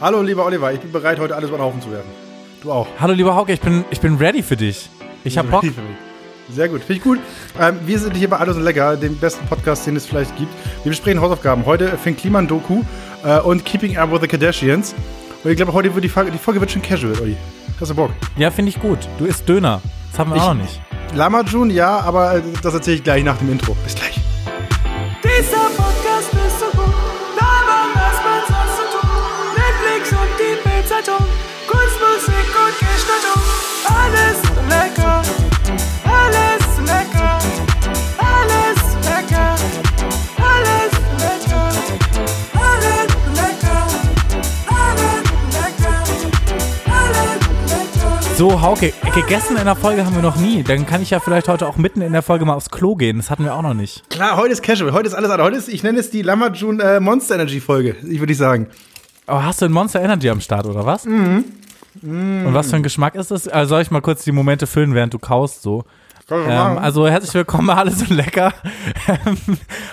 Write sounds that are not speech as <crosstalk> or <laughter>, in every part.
Hallo, lieber Oliver, ich bin bereit, heute alles über den Haufen zu werfen. Du auch. Hallo, lieber Hauke, ich bin, ich bin ready für dich. Ich hab Bock. Sehr gut, finde ich gut. Ähm, wir sind hier bei Alles und Lecker, dem besten Podcast, den es vielleicht gibt. Wir besprechen Hausaufgaben. Heute Finn Kliman Doku äh, und Keeping Up with the Kardashians. Und ich glaube, heute wird die Folge, die Folge wird schon casual, Olli. Hast du Bock? Ja, finde ich gut. Du isst Döner. Das haben wir Ich- auch noch nicht. Lama Jun, ja, aber äh, das erzähle ich gleich nach dem Intro. Bis gleich. Dieser Podcast So, Hauke, gegessen in der Folge haben wir noch nie. Dann kann ich ja vielleicht heute auch mitten in der Folge mal aufs Klo gehen. Das hatten wir auch noch nicht. Klar, heute ist casual. Heute ist alles anders. Heute ist, ich nenne es die Lama Jun äh, Monster Energy Folge, ich würde ich sagen. Aber hast du ein Monster Energy am Start, oder was? Mhm. Und was für ein Geschmack ist das? Also soll ich mal kurz die Momente füllen, während du kaust, so? Ähm, also herzlich willkommen bei Alles und Lecker. Ähm,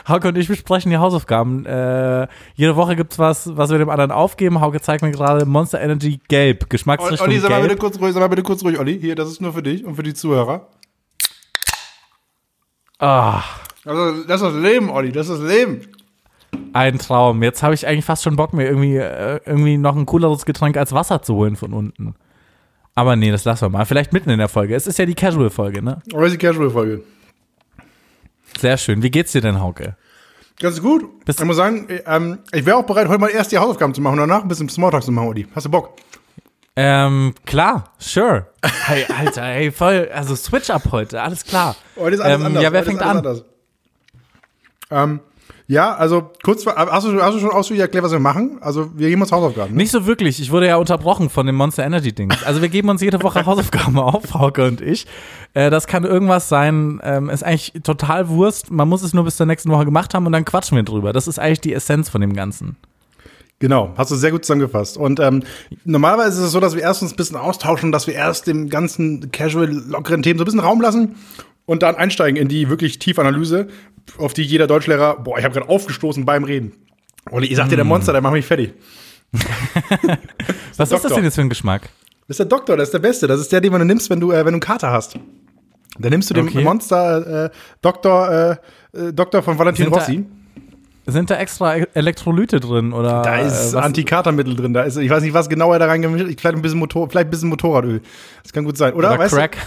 Hauke und ich besprechen die Hausaufgaben. Äh, jede Woche gibt's was, was wir dem anderen aufgeben. Hauke zeigt mir gerade Monster Energy Gelb. Geschmacksrichtung Olli, sag mal bitte kurz ruhig, sag mal bitte kurz ruhig, Olli. Hier, das ist nur für dich und für die Zuhörer. Ah, Also, das ist das Leben, Olli, das ist das Leben. ein Traum. Jetzt habe ich eigentlich fast schon Bock, mir irgendwie, äh, irgendwie noch ein cooleres Getränk als Wasser zu holen von unten. Aber nee, das lassen wir mal. Vielleicht mitten in der Folge. Es ist ja die Casual-Folge, ne? Ist die Casual-Folge. Sehr schön. Wie geht's dir denn, Hauke? Ganz gut. Bist- ich muss sagen, äh, ähm, ich wäre auch bereit, heute mal erst die Hausaufgaben zu machen und danach ein bisschen Smalltalk zu machen, Olli. Hast du Bock? Ähm, klar, sure. <laughs> Hey, Alter, ey, voll, also Switch up heute, alles klar. Heute ist alles Ähm, anders. ja, wer Heute fängt an? Ähm, ja, also kurz, hast du, hast du schon ausführlich erklärt, was wir machen? Also wir geben uns Hausaufgaben. Ne? Nicht so wirklich, ich wurde ja unterbrochen von dem Monster Energy Ding. Also wir geben uns jede Woche <laughs> Hausaufgaben auf, Hauke und ich. Äh, das kann irgendwas sein, ähm, ist eigentlich total Wurst, man muss es nur bis zur nächsten Woche gemacht haben und dann quatschen wir drüber. Das ist eigentlich die Essenz von dem Ganzen. Genau, hast du sehr gut zusammengefasst. Und ähm, normalerweise ist es so, dass wir erst uns ein bisschen austauschen, dass wir erst dem ganzen casual, lockeren Themen so ein bisschen Raum lassen und dann einsteigen in die wirklich tiefe Analyse, auf die jeder Deutschlehrer, boah, ich habe gerade aufgestoßen beim Reden. Olli, ich sag dir, der Monster, der macht mich fertig. <laughs> Was ist das denn jetzt für ein Geschmack? Das ist der Doktor, das ist der Beste. Das ist der, den du nimmst, wenn du, äh, wenn du einen Kater hast. Dann nimmst du den Okay. Monster äh, Doktor, äh, äh, Doktor von Valentin Sind da- Rossi. Sind da extra Elektrolyte drin oder? Da ist äh, Antikatermittel drin. Da ist, ich weiß nicht, was genau er da reingemischt hat. Vielleicht ein bisschen Motor, vielleicht ein bisschen Motorradöl. Das kann gut sein. Oder? oder weißt Crack. Du,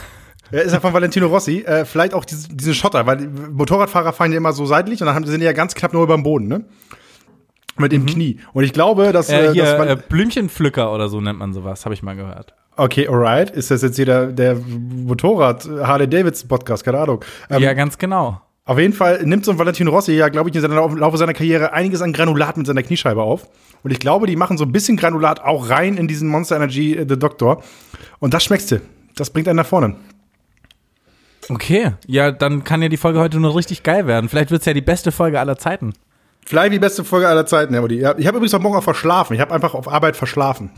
er ist ja von Valentino Rossi. Äh, vielleicht auch diese, diese Schotter, weil Motorradfahrer fahren ja immer so seitlich und dann haben, sind die ja ganz knapp nur über dem Boden, ne? Mit dem Knie. Und ich glaube, dass, Äh, äh, hier, dass äh, Blümchenpflücker oder so nennt man sowas, habe ich mal gehört. Okay, alright. Ist das jetzt hier der, der Motorrad Harley Davidson Podcast? Keine Ahnung. Ähm, ja, ganz genau. Auf jeden Fall nimmt so ein Valentino Rossi ja, glaube ich, im Laufe seiner Karriere einiges an Granulat mit seiner Kniescheibe auf. Und ich glaube, die machen so ein bisschen Granulat auch rein in diesen Monster Energy äh, The Doctor. Und das schmeckst du. Das bringt einen nach vorne. Okay, ja, dann kann ja die Folge heute nur richtig geil werden. Vielleicht wird's ja die beste Folge aller Zeiten. Vielleicht die beste Folge aller Zeiten, Herr. Ja, Ich habe übrigens heute Morgen auch verschlafen. Ich habe einfach auf Arbeit verschlafen.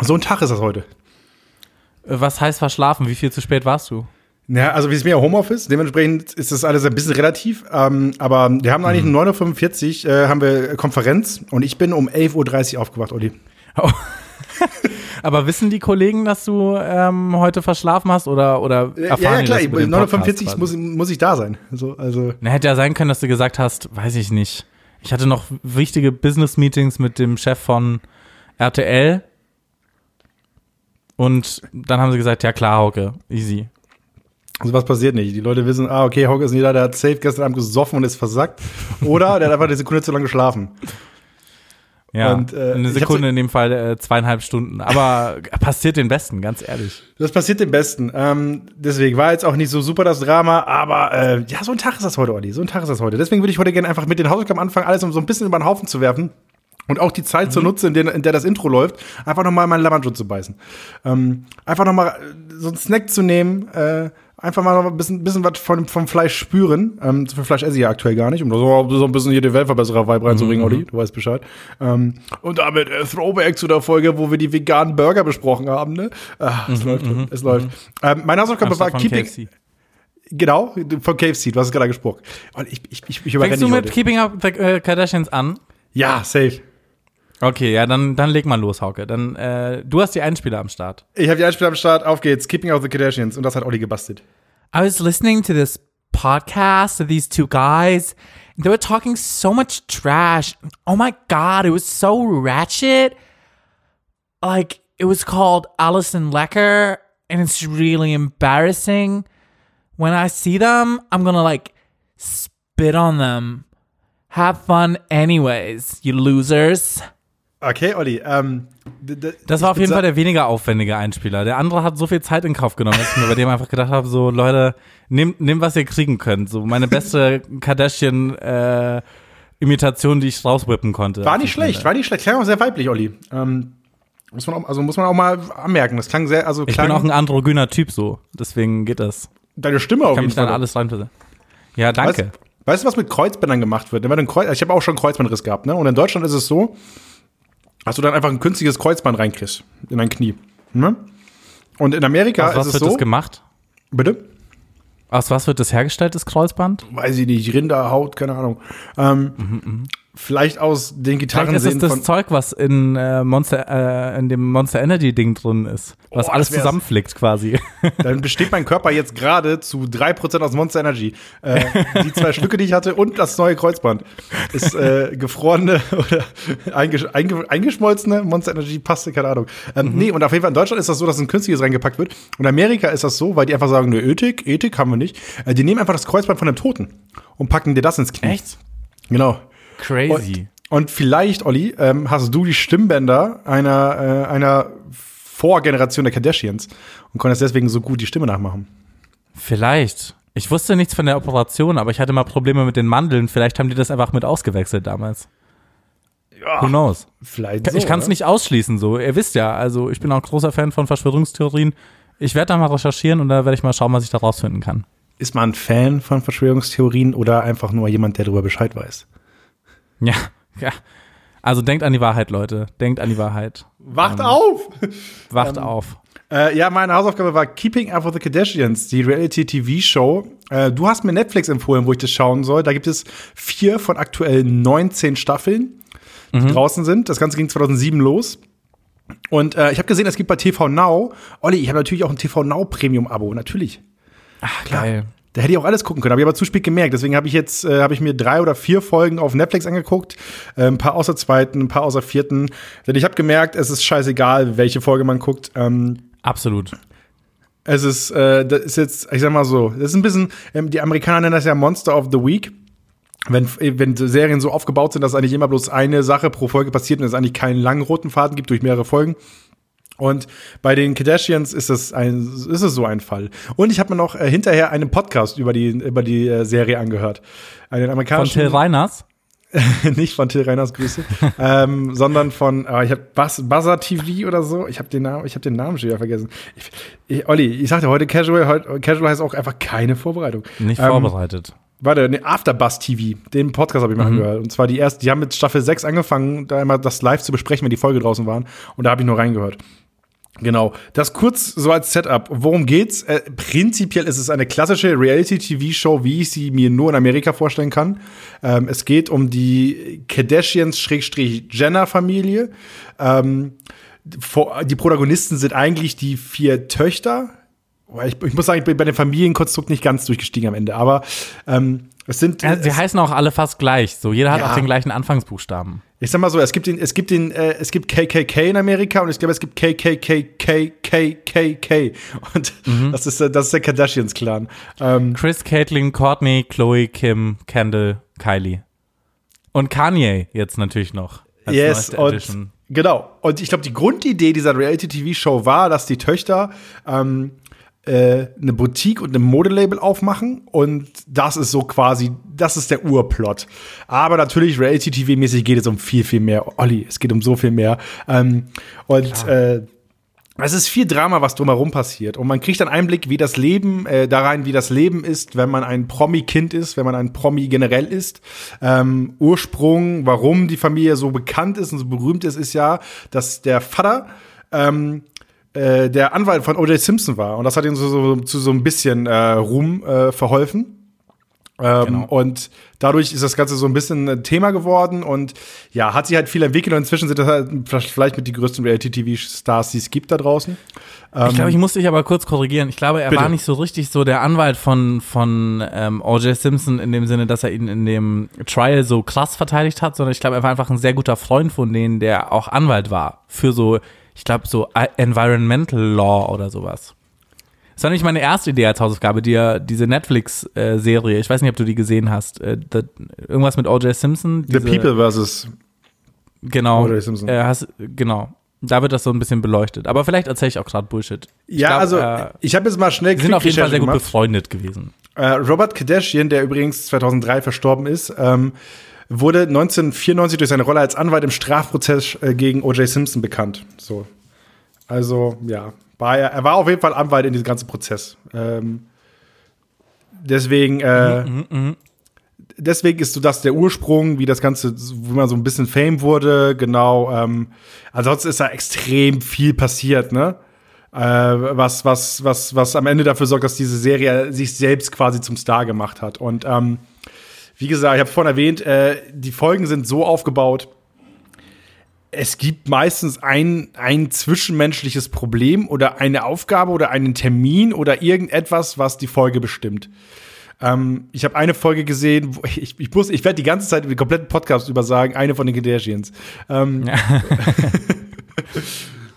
So ein Tag ist das heute. Äh, Was heißt verschlafen? Wie viel zu spät warst du? Ja, also wir sind ja Homeoffice, dementsprechend ist das alles ein bisschen relativ. Ähm, aber wir haben eigentlich um 9.45 Uhr äh, haben wir Konferenz und ich bin um 11.30 Uhr aufgewacht, Olli. <laughs> Oh. Aber wissen die Kollegen, dass du ähm, heute verschlafen hast oder, oder Ja, erfahren ja, die klar, ich, über den 9.45 Podcast Uhr quasi? muss, muss ich da sein. So, also, Na, hätte ja sein können, dass du gesagt hast, weiß ich nicht. Ich hatte noch wichtige Business-Meetings mit dem Chef von RTL. Und dann haben sie gesagt, ja klar, Hauke, easy. also was passiert nicht. Die Leute wissen, ah, okay, Hauke ist nicht da, der hat safe gestern Abend gesoffen und ist versackt. Oder der hat einfach eine Sekunde zu lange geschlafen. Ja, Und, äh, eine Sekunde in dem Fall äh, zweieinhalb Stunden. Aber <laughs> passiert den Besten, ganz ehrlich. Das passiert dem Besten. Ähm, deswegen war jetzt auch nicht so super das Drama, aber äh, ja, so ein Tag ist das heute, Olli. So ein Tag ist das heute. Deswegen würde ich heute gerne einfach mit den Hausaufgaben anfangen, alles um so ein bisschen über den Haufen zu werfen. Und auch die Zeit zu nutzen, in der, in der das Intro läuft, einfach nochmal meinen Lamanschutz zu beißen. Ähm, einfach nochmal so einen Snack zu nehmen, äh, einfach mal noch ein bisschen, bisschen was von, vom Fleisch spüren. Ähm, so viel Fleisch esse ich ja aktuell gar nicht, um so, so ein bisschen hier den Weltverbesserer-Vibe reinzubringen, Olli. Du weißt Bescheid. Ähm, und damit äh, Throwback zu der Folge, wo wir die veganen Burger besprochen haben, ne? Ah, es läuft, es läuft. Ähm, meine Hausaufgabe war Keeping. KFC. Genau, von KFC, du hast es gerade gesprochen. Und ich, ich, ich, ich Fängst du mit heute. Keeping Up the äh, Kardashians an? Ja, safe. Okay, ja, dann, dann leg mal los, Hauke. Dann, äh, du hast die Einspieler am Start. Ich habe die Einspieler am Start. Auf geht's. Keeping Out the Kardashians. Und das hat Olli gebastelt. I was listening to this podcast of these two guys. They were talking so much trash. Oh my god, it was so ratchet. Like it was called Alison Lecker, and it's really embarrassing. When I see them, I'm gonna like spit on them. Have fun anyways, you losers. Okay, Olli. Ähm, Das war ich auf jeden Fall der weniger aufwendige Einspieler. Der andere hat so viel Zeit in Kauf genommen, dass ich mir bei dem einfach gedacht habe, so Leute, nehmt, nehmt was ihr kriegen könnt. So meine beste Kardashian-Imitation, die ich rauswippen konnte. War nicht schlecht, war nicht schlecht. Klang auch sehr weiblich, Olli. Ähm, muss man auch, also muss man auch mal anmerken. Das klang sehr, also Ich klang bin auch ein androgyner Typ so, deswegen geht das. deine Stimme auf Ich kann mich dann alles reinversetzen. Ja, danke. Weißt, weißt du, was mit Kreuzbändern gemacht wird? Wenn man ein Kreuz, ich habe auch schon Kreuzbandriss gehabt, ne? Und in Deutschland ist es so, dass du dann einfach ein künstliches Kreuzband reinkriegst in dein Knie. Ne? Und in Amerika Aus was ist wird es so. das gemacht? Bitte? Aus was wird das hergestellt, das Kreuzband? Weiß ich nicht, Rinderhaut, keine Ahnung. Ähm, Vielleicht aus den Vielleicht ist Gitarren das Zeug, was in, äh, Monster, äh, in dem Monster Energy Ding drin ist. Was Oh, alles zusammenflickt quasi. <laughs> Dann besteht mein Körper jetzt gerade zu 3% aus Monster Energy. Äh, die zwei Stücke, die ich hatte und das neue Kreuzband. Ist äh, gefrorene oder eingesch einge eingeschmolzene Monster Energy Paste, keine Ahnung. Ähm, Nee, und auf jeden Fall in Deutschland ist das so, dass ein künstliches reingepackt wird. Und in Amerika ist das so, weil die einfach sagen, ne, Ethik, Ethik haben wir nicht. Äh, die nehmen einfach das Kreuzband von einem Toten und packen dir das ins Knie. Echt? Genau. Crazy. Und, und vielleicht, Olli, ähm, hast du die Stimmbänder einer, äh, einer Vorgeneration der Kardashians und konntest deswegen so gut die Stimme nachmachen. Vielleicht. Ich wusste nichts von der Operation, aber ich hatte mal Probleme mit den Mandeln. Vielleicht haben die das einfach mit ausgewechselt damals. Who knows? Vielleicht so, ich kann es ne? nicht ausschließen, so. Ihr wisst ja, also ich bin auch großer Fan von Verschwörungstheorien. Ich werde da mal recherchieren und da werde ich mal schauen, was ich da rausfinden kann. Ist man ein Fan von Verschwörungstheorien oder einfach nur jemand, der darüber Bescheid weiß? Ja, ja. Also denkt an die Wahrheit, Leute. Denkt an die Wahrheit. Wacht auf! Wacht auf. Äh, ja, meine Hausaufgabe war Keeping Up with the Kardashians, die Reality-TV-Show. Äh, du hast mir Netflix empfohlen, wo ich das schauen soll. Da gibt es vier von aktuell 19 Staffeln, die draußen sind. Das Ganze ging 2007 los. Und äh, ich habe gesehen, es gibt bei TV Now, Olli, ich habe natürlich auch ein TV Now Premium-Abo, natürlich. Ach, geil. Da hätte ich auch alles gucken können, habe ich aber zu spät gemerkt. Deswegen habe ich jetzt äh, habe ich mir drei oder vier Folgen auf Netflix angeguckt, äh, ein paar außer zweiten, ein paar außer vierten. Denn ich habe gemerkt, es ist scheißegal, welche Folge man guckt. Ähm, Absolut. es ist, äh, das ist jetzt, ich sag mal so, das ist ein bisschen, ähm, die Amerikaner nennen das ja Monster of the Week. Wenn, wenn Serien so aufgebaut sind, dass eigentlich immer bloß eine Sache pro Folge passiert und es eigentlich keinen langen roten Faden gibt durch mehrere Folgen. Und bei den Kardashians ist es, ein, ist es so ein Fall. Und ich habe mir noch äh, hinterher einen Podcast über die, über die äh, Serie angehört. Einen Von amerikanischen. Till Reiners. <laughs> nicht von Till Reiners Grüße, <laughs> ähm, sondern von, äh, ich habe Buzz, Buzzer TV oder so. Ich habe den Namen, ich habe den Namen schon wieder vergessen. Ich, ich, Olli, ich sagte heute Casual, heute, Casual heißt auch einfach keine Vorbereitung. Nicht Ähm, vorbereitet. Warte, ne, Afterbuzz TV, den Podcast habe ich mal angehört. Und zwar die erste, die haben mit Staffel 6 angefangen, da immer das live zu besprechen, wenn die Folge draußen waren. Und da habe ich nur reingehört. Genau. Das kurz so als Setup. Worum geht's? Äh, prinzipiell ist es eine klassische Reality-TV-Show, wie ich sie mir nur in Amerika vorstellen kann. Ähm, es geht um die Kardashians-Jenner-Familie. Ähm, die Protagonisten sind eigentlich die vier Töchter. Ich, ich muss sagen, ich bin bei dem Familienkonstrukt nicht ganz durchgestiegen am Ende. Aber ähm, es sind. Ja, sie heißen auch alle fast gleich. So, jeder hat Ja. auch den gleichen Anfangsbuchstaben. Ich sag mal so, es gibt den, es gibt den, äh, es gibt KKK in Amerika und ich glaube, es gibt KKKKKKK. Und das ist, das ist der Kardashians-Clan. Ähm, Chris, Caitlyn, Courtney, Chloe, Kim, Kendall, Kylie. Und Kanye jetzt natürlich noch. yes, und Edition. genau. Und ich glaube, die Grundidee dieser Reality-TV-Show war, dass die Töchter ähm, äh, eine Boutique und ein Modelabel aufmachen und das ist so quasi, das ist der Urplot. Aber natürlich Reality-TV-mäßig geht es um viel, viel mehr. Olli, es geht um so viel mehr. Ähm, und äh, es ist viel Drama, was drumherum passiert. Und man kriegt einen Einblick, wie das Leben, äh, da rein, wie das Leben ist, wenn man ein Promi-Kind ist, wenn man ein Promi generell ist. Ähm, Ursprung, warum die Familie so bekannt ist und so berühmt ist, ist ja, dass der Vater ähm, äh, der Anwalt von O.J. Simpson war. Und das hat ihm so, so, zu so ein bisschen äh, Ruhm äh, verholfen. Ähm, Genau. Und dadurch ist das Ganze so ein bisschen ein Thema geworden und ja, hat sich halt viel entwickelt und inzwischen sind das halt vielleicht mit die größten Reality-TV-Stars, die es gibt da draußen. Ich glaube, ich muss dich aber kurz korrigieren. Ich glaube, er Ähm, Bitte. war nicht so richtig so der Anwalt von, von ähm, O.J. Simpson in dem Sinne, dass er ihn in dem Trial so krass verteidigt hat, sondern ich glaube, er war einfach ein sehr guter Freund von denen, der auch Anwalt war für so, ich glaube, so I- Environmental Law oder sowas. Das war nicht meine erste Idee als Hausaufgabe, die, diese Netflix-Serie, ich weiß nicht, ob du die gesehen hast, äh, the, irgendwas mit O.J. Simpson. The diese- People versus Genau. O.J. Simpson. Äh, hast, genau. Da wird das so ein bisschen beleuchtet. Aber vielleicht erzähle ich auch gerade Bullshit. Ich Ja, glaub, also äh, ich habe jetzt mal schnell die sind auf jeden Fall sehr gut gemacht. befreundet gewesen. Äh, Robert Kardashian, der übrigens 2003 verstorben ist, ähm, wurde 1994 durch seine Rolle als Anwalt im Strafprozess äh, gegen O.J. Simpson bekannt. So. Also, ja. War er, er war auf jeden Fall Anwalt in diesem ganzen Prozess. Ähm, deswegen, äh, deswegen ist so das der Ursprung, wie das Ganze, wie man so ein bisschen Fame wurde, genau. Ähm, ansonsten ist da extrem viel passiert, ne? Äh, was, was, was, was am Ende dafür sorgt, dass diese Serie sich selbst quasi zum Star gemacht hat. Und ähm, wie gesagt, ich habe vorhin erwähnt, äh, die Folgen sind so aufgebaut, es gibt meistens ein, ein zwischenmenschliches Problem oder eine Aufgabe oder einen Termin oder irgendetwas, was die Folge bestimmt. Ähm, ich habe eine Folge gesehen, wo <laughs> ich, ich, muss, ich werde die ganze Zeit den kompletten Podcast über sagen, eine von den Kardashians. Ähm, <laughs> <laughs>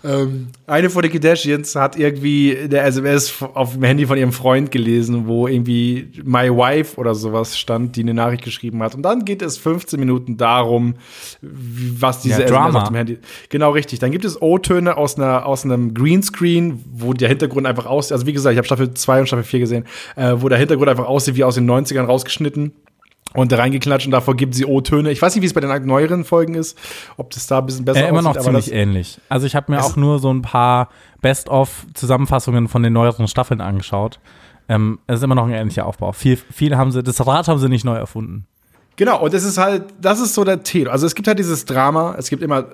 ähm, eine von den Kardashians hat irgendwie der SMS auf dem Handy von ihrem Freund gelesen, wo irgendwie My Wife oder sowas stand, die eine Nachricht geschrieben hat. Und dann geht es 15 Minuten darum, was diese Ja, SMS Drama. auf dem Handy. Genau richtig. Dann gibt es O-Töne aus, einer, aus einem Greenscreen, wo der Hintergrund einfach aussieht. Also wie gesagt, ich habe Staffel 2 und Staffel 4 gesehen, äh, wo der Hintergrund einfach aussieht wie aus den 90ern rausgeschnitten. Und da reingeklatscht und davor gibt sie O-Töne. Ich weiß nicht, wie es bei den neueren Folgen ist, ob das da ein bisschen besser Äh, immer noch aussieht, ziemlich das, ähnlich. Also ich habe mir auch nur so ein paar Best-of-Zusammenfassungen von den neueren Staffeln angeschaut. Ähm, es ist immer noch ein ähnlicher Aufbau. Viel, viel haben sie, das Rad haben sie nicht neu erfunden. Genau, und es ist halt, das ist so der Tee. Also es gibt halt dieses Drama, es gibt immer,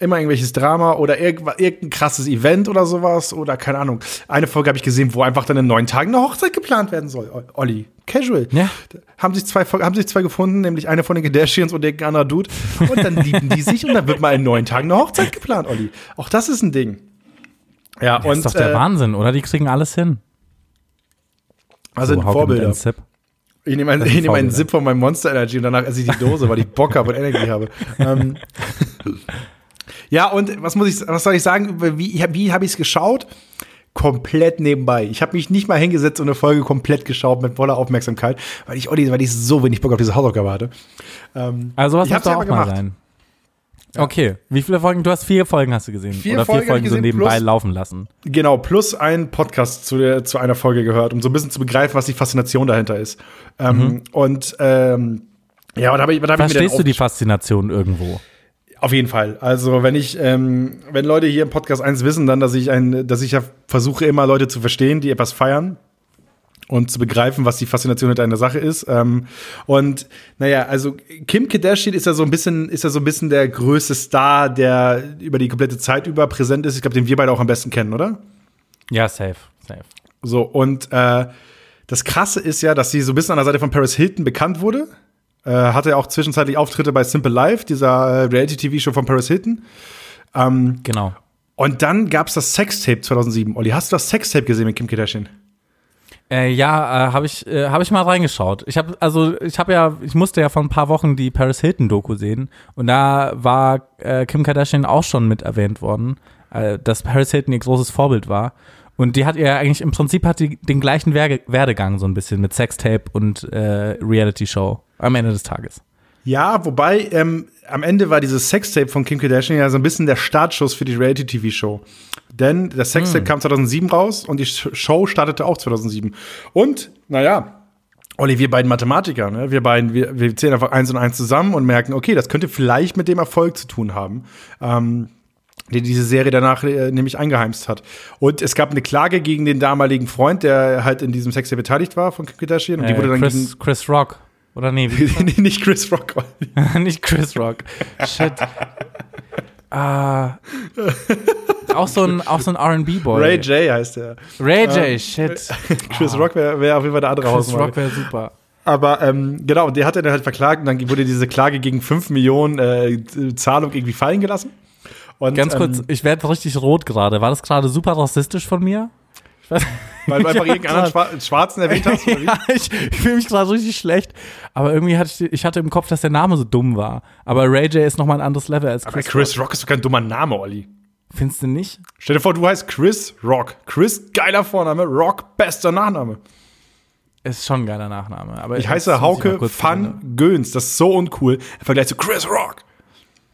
immer irgendwelches Drama oder irgend- irgendein krasses Event oder sowas oder keine Ahnung. Eine Folge habe ich gesehen, wo einfach dann in neun Tagen eine Hochzeit geplant werden soll. Olli, casual. Ja. Haben sich zwei, haben sich zwei gefunden, nämlich eine von den Kardashians und irgendein anderer Dude. Und dann lieben die sich und dann wird mal in neun Tagen eine Hochzeit geplant, Olli. Auch das ist ein Ding. Ja, Das und ist doch der äh, Wahnsinn, oder? Die kriegen alles hin. also So, mit Vorbilder. Ich nehme einen, ich nehme einen. Sip von meinem Monster Energy und danach esse ich die Dose, weil ich Bock habe und Energie habe. Ähm, <laughs> ja, und was muss ich, was soll ich sagen? Wie, wie habe ich es geschaut? Komplett nebenbei. Ich habe mich nicht mal hingesetzt und eine Folge komplett geschaut mit voller Aufmerksamkeit, weil ich, Olli, weil ich so wenig Bock auf diese Hausaufgabe hatte. Ähm, Also was da aber auch mal gemacht. sein. Okay, wie viele Folgen? Du hast vier Folgen hast du gesehen. Vier Oder Folgen vier ich Folgen so nebenbei plus- laufen lassen. Genau, plus ein Podcast zu, der, zu einer Folge gehört, um so ein bisschen zu begreifen, was die Faszination dahinter ist. Ähm, Und ähm, ja, was habe ich, hab ich mir Verstehst du die Faszination irgendwo? Auf jeden Fall. Also wenn ich, ähm, wenn Leute hier im Podcast eins wissen, dann, dass ich ein, dass ich ja versuche immer Leute zu verstehen, die etwas feiern und zu begreifen, was die Faszination hinter einer Sache ist. Ähm, und naja, also Kim Kardashian ist ja so ein bisschen, ist ja so ein bisschen der größte Star, der über die komplette Zeit über präsent ist. Ich glaube, den wir beide auch am besten kennen, oder? Ja, safe, safe. So, und äh, das Krasse ist ja, dass sie so ein bisschen an der Seite von Paris Hilton bekannt wurde. Äh, hatte auch zwischenzeitlich Auftritte bei Simple Life, dieser äh, Reality-TV-Show von Paris Hilton. Genau. Und dann gab's das Sextape 2007. Olli, hast du das Sextape gesehen mit Kim Kardashian? Äh, ja, äh, habe ich, äh, hab ich mal reingeschaut. Ich habe, also ich habe ja, ich musste ja vor ein paar Wochen die Paris Hilton Doku sehen und da war äh, Kim Kardashian auch schon mit erwähnt worden, äh, dass Paris Hilton ihr großes Vorbild war. Und die hat ja eigentlich im Prinzip hat die den gleichen Werdegang so ein bisschen mit Sextape und äh, Reality Show am Ende des Tages. Ja, wobei ähm, am Ende war dieses Sextape von Kim Kardashian ja so ein bisschen der Startschuss für die Reality-TV-Show. Denn das Sextape kam 2007 raus und die Sh- Show startete auch 2007. Und, naja, Olli, wir beiden Mathematiker, ne? wir beiden, wir, wir zählen einfach eins und eins zusammen und merken, okay, das könnte vielleicht mit dem Erfolg zu tun haben. Ähm, die diese Serie danach äh, nämlich eingeheimst hat. Und es gab eine Klage gegen den damaligen Freund, der halt in diesem Sextape beteiligt war von Kim Kardashian. Und die Äh, wurde dann Chris, Chris Rock. Oder nee, wie, <laughs> gegen nicht Chris Rock. <laughs> nicht Chris Rock. Shit. <laughs> Ah. auch so ein, auch so ein R&B-Boy. Ray J heißt er. Ray J, shit. Chris Rock wäre wär auf jeden Fall der andere Chris Hausmann. Rock wäre super. Aber ähm, genau, der hat er dann halt verklagt und dann wurde diese Klage gegen 5 Millionen äh, Zahlung irgendwie fallen gelassen. Und, Ganz kurz, ähm, ich werde richtig rot gerade. War das gerade super rassistisch von mir? Weil du einfach irgendeinen anderen <laughs> Schwa Schwarzen erwähnt hast. Ja, ich, ich fühle mich gerade richtig schlecht. Aber irgendwie hatte ich, ich hatte im Kopf, dass der Name so dumm war. Aber Ray J ist nochmal ein anderes Level als Aber Chris. Chris Rock ist doch kein dummer Name, Olli. Findest du nicht? Stell dir vor, du heißt Chris Rock. Chris, geiler Vorname, Rock, bester Nachname. Ist schon ein geiler Nachname. Aber Ich heiße Hauke Van Göns. Das ist so uncool. Im Vergleich zu Chris Rock.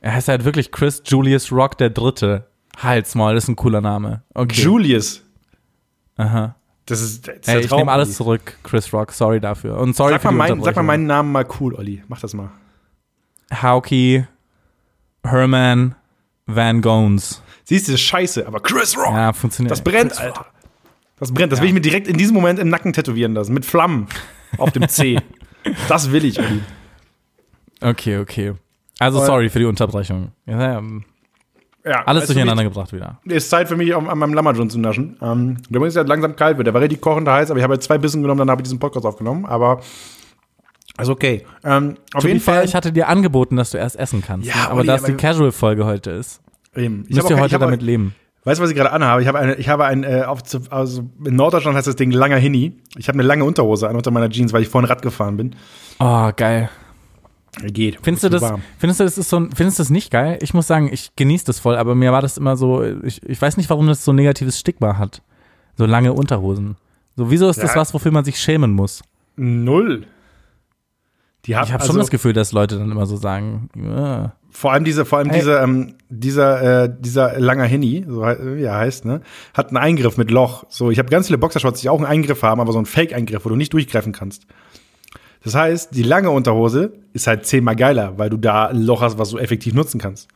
Er heißt halt wirklich Chris Julius Rock der Dritte. Halt's mal, das ist ein cooler Name. Okay. Julius. Aha. Das ist, das ist Ey, ich nehme alles zurück, Chris Rock. Sorry dafür. Und sorry Sag für mal, mein, sag mal meinen Namen mal cool, Olli. Mach das mal. Hauke Herman Van Gones. Siehst du, das ist scheiße, aber Chris Rock. Ja, funktioniert. Das brennt, Chris Alter. Das brennt. Das will ich mir direkt in diesem Moment im Nacken tätowieren lassen. Mit Flammen auf dem C. <laughs> das will ich, Olli. Okay, okay. Also sorry für die Unterbrechung. Ja, ja, Ja, alles du, durcheinander gebracht wieder. Ist Zeit für mich, um an meinem Lammerjohn zu naschen. Ähm, der muss jetzt langsam kalt wird. Der war richtig kochend heiß, aber ich habe jetzt zwei Bissen genommen, dann habe ich diesen Podcast aufgenommen. Aber ist okay. Ähm, auf To jeden be fair, Fall. ich hatte dir angeboten, dass du erst essen kannst. Ja, ne? aber Olli, da es die Casual-Folge heute ist, Eben. Ich müsst ihr auch- ich heute habe auch- damit leben. Weißt du, was ich gerade anhabe? Ich habe eine, ich habe ein, äh, auf, also in Norddeutschland heißt das Ding langer Hini. Ich habe eine lange Unterhose an unter meiner Jeans, weil ich vorhin Rad gefahren bin. Oh, geil. Geht. Findest du das, warm. findest du das ist so, ein- findest du das nicht geil? Ich muss sagen, ich genieße das voll, aber mir war das immer so, ich, ich weiß nicht, warum das so ein negatives Stigma hat. So lange Unterhosen. So, wieso ist das Ja. was, wofür man sich schämen muss? Null. Die haben Ich habe also, schon das Gefühl, dass Leute dann immer so sagen, ja. vor allem diese, vor allem Ey. dieser, ähm, dieser, äh, dieser langer Hini, so wie er heißt, ne, hat einen Eingriff mit Loch. So, ich habe ganz viele Boxershorts, die auch einen Eingriff haben, aber so einen Fake-Eingriff, wo du nicht durchgreifen kannst. Das heißt, die lange Unterhose ist halt zehnmal geiler, weil du da ein Loch hast, was du effektiv nutzen kannst.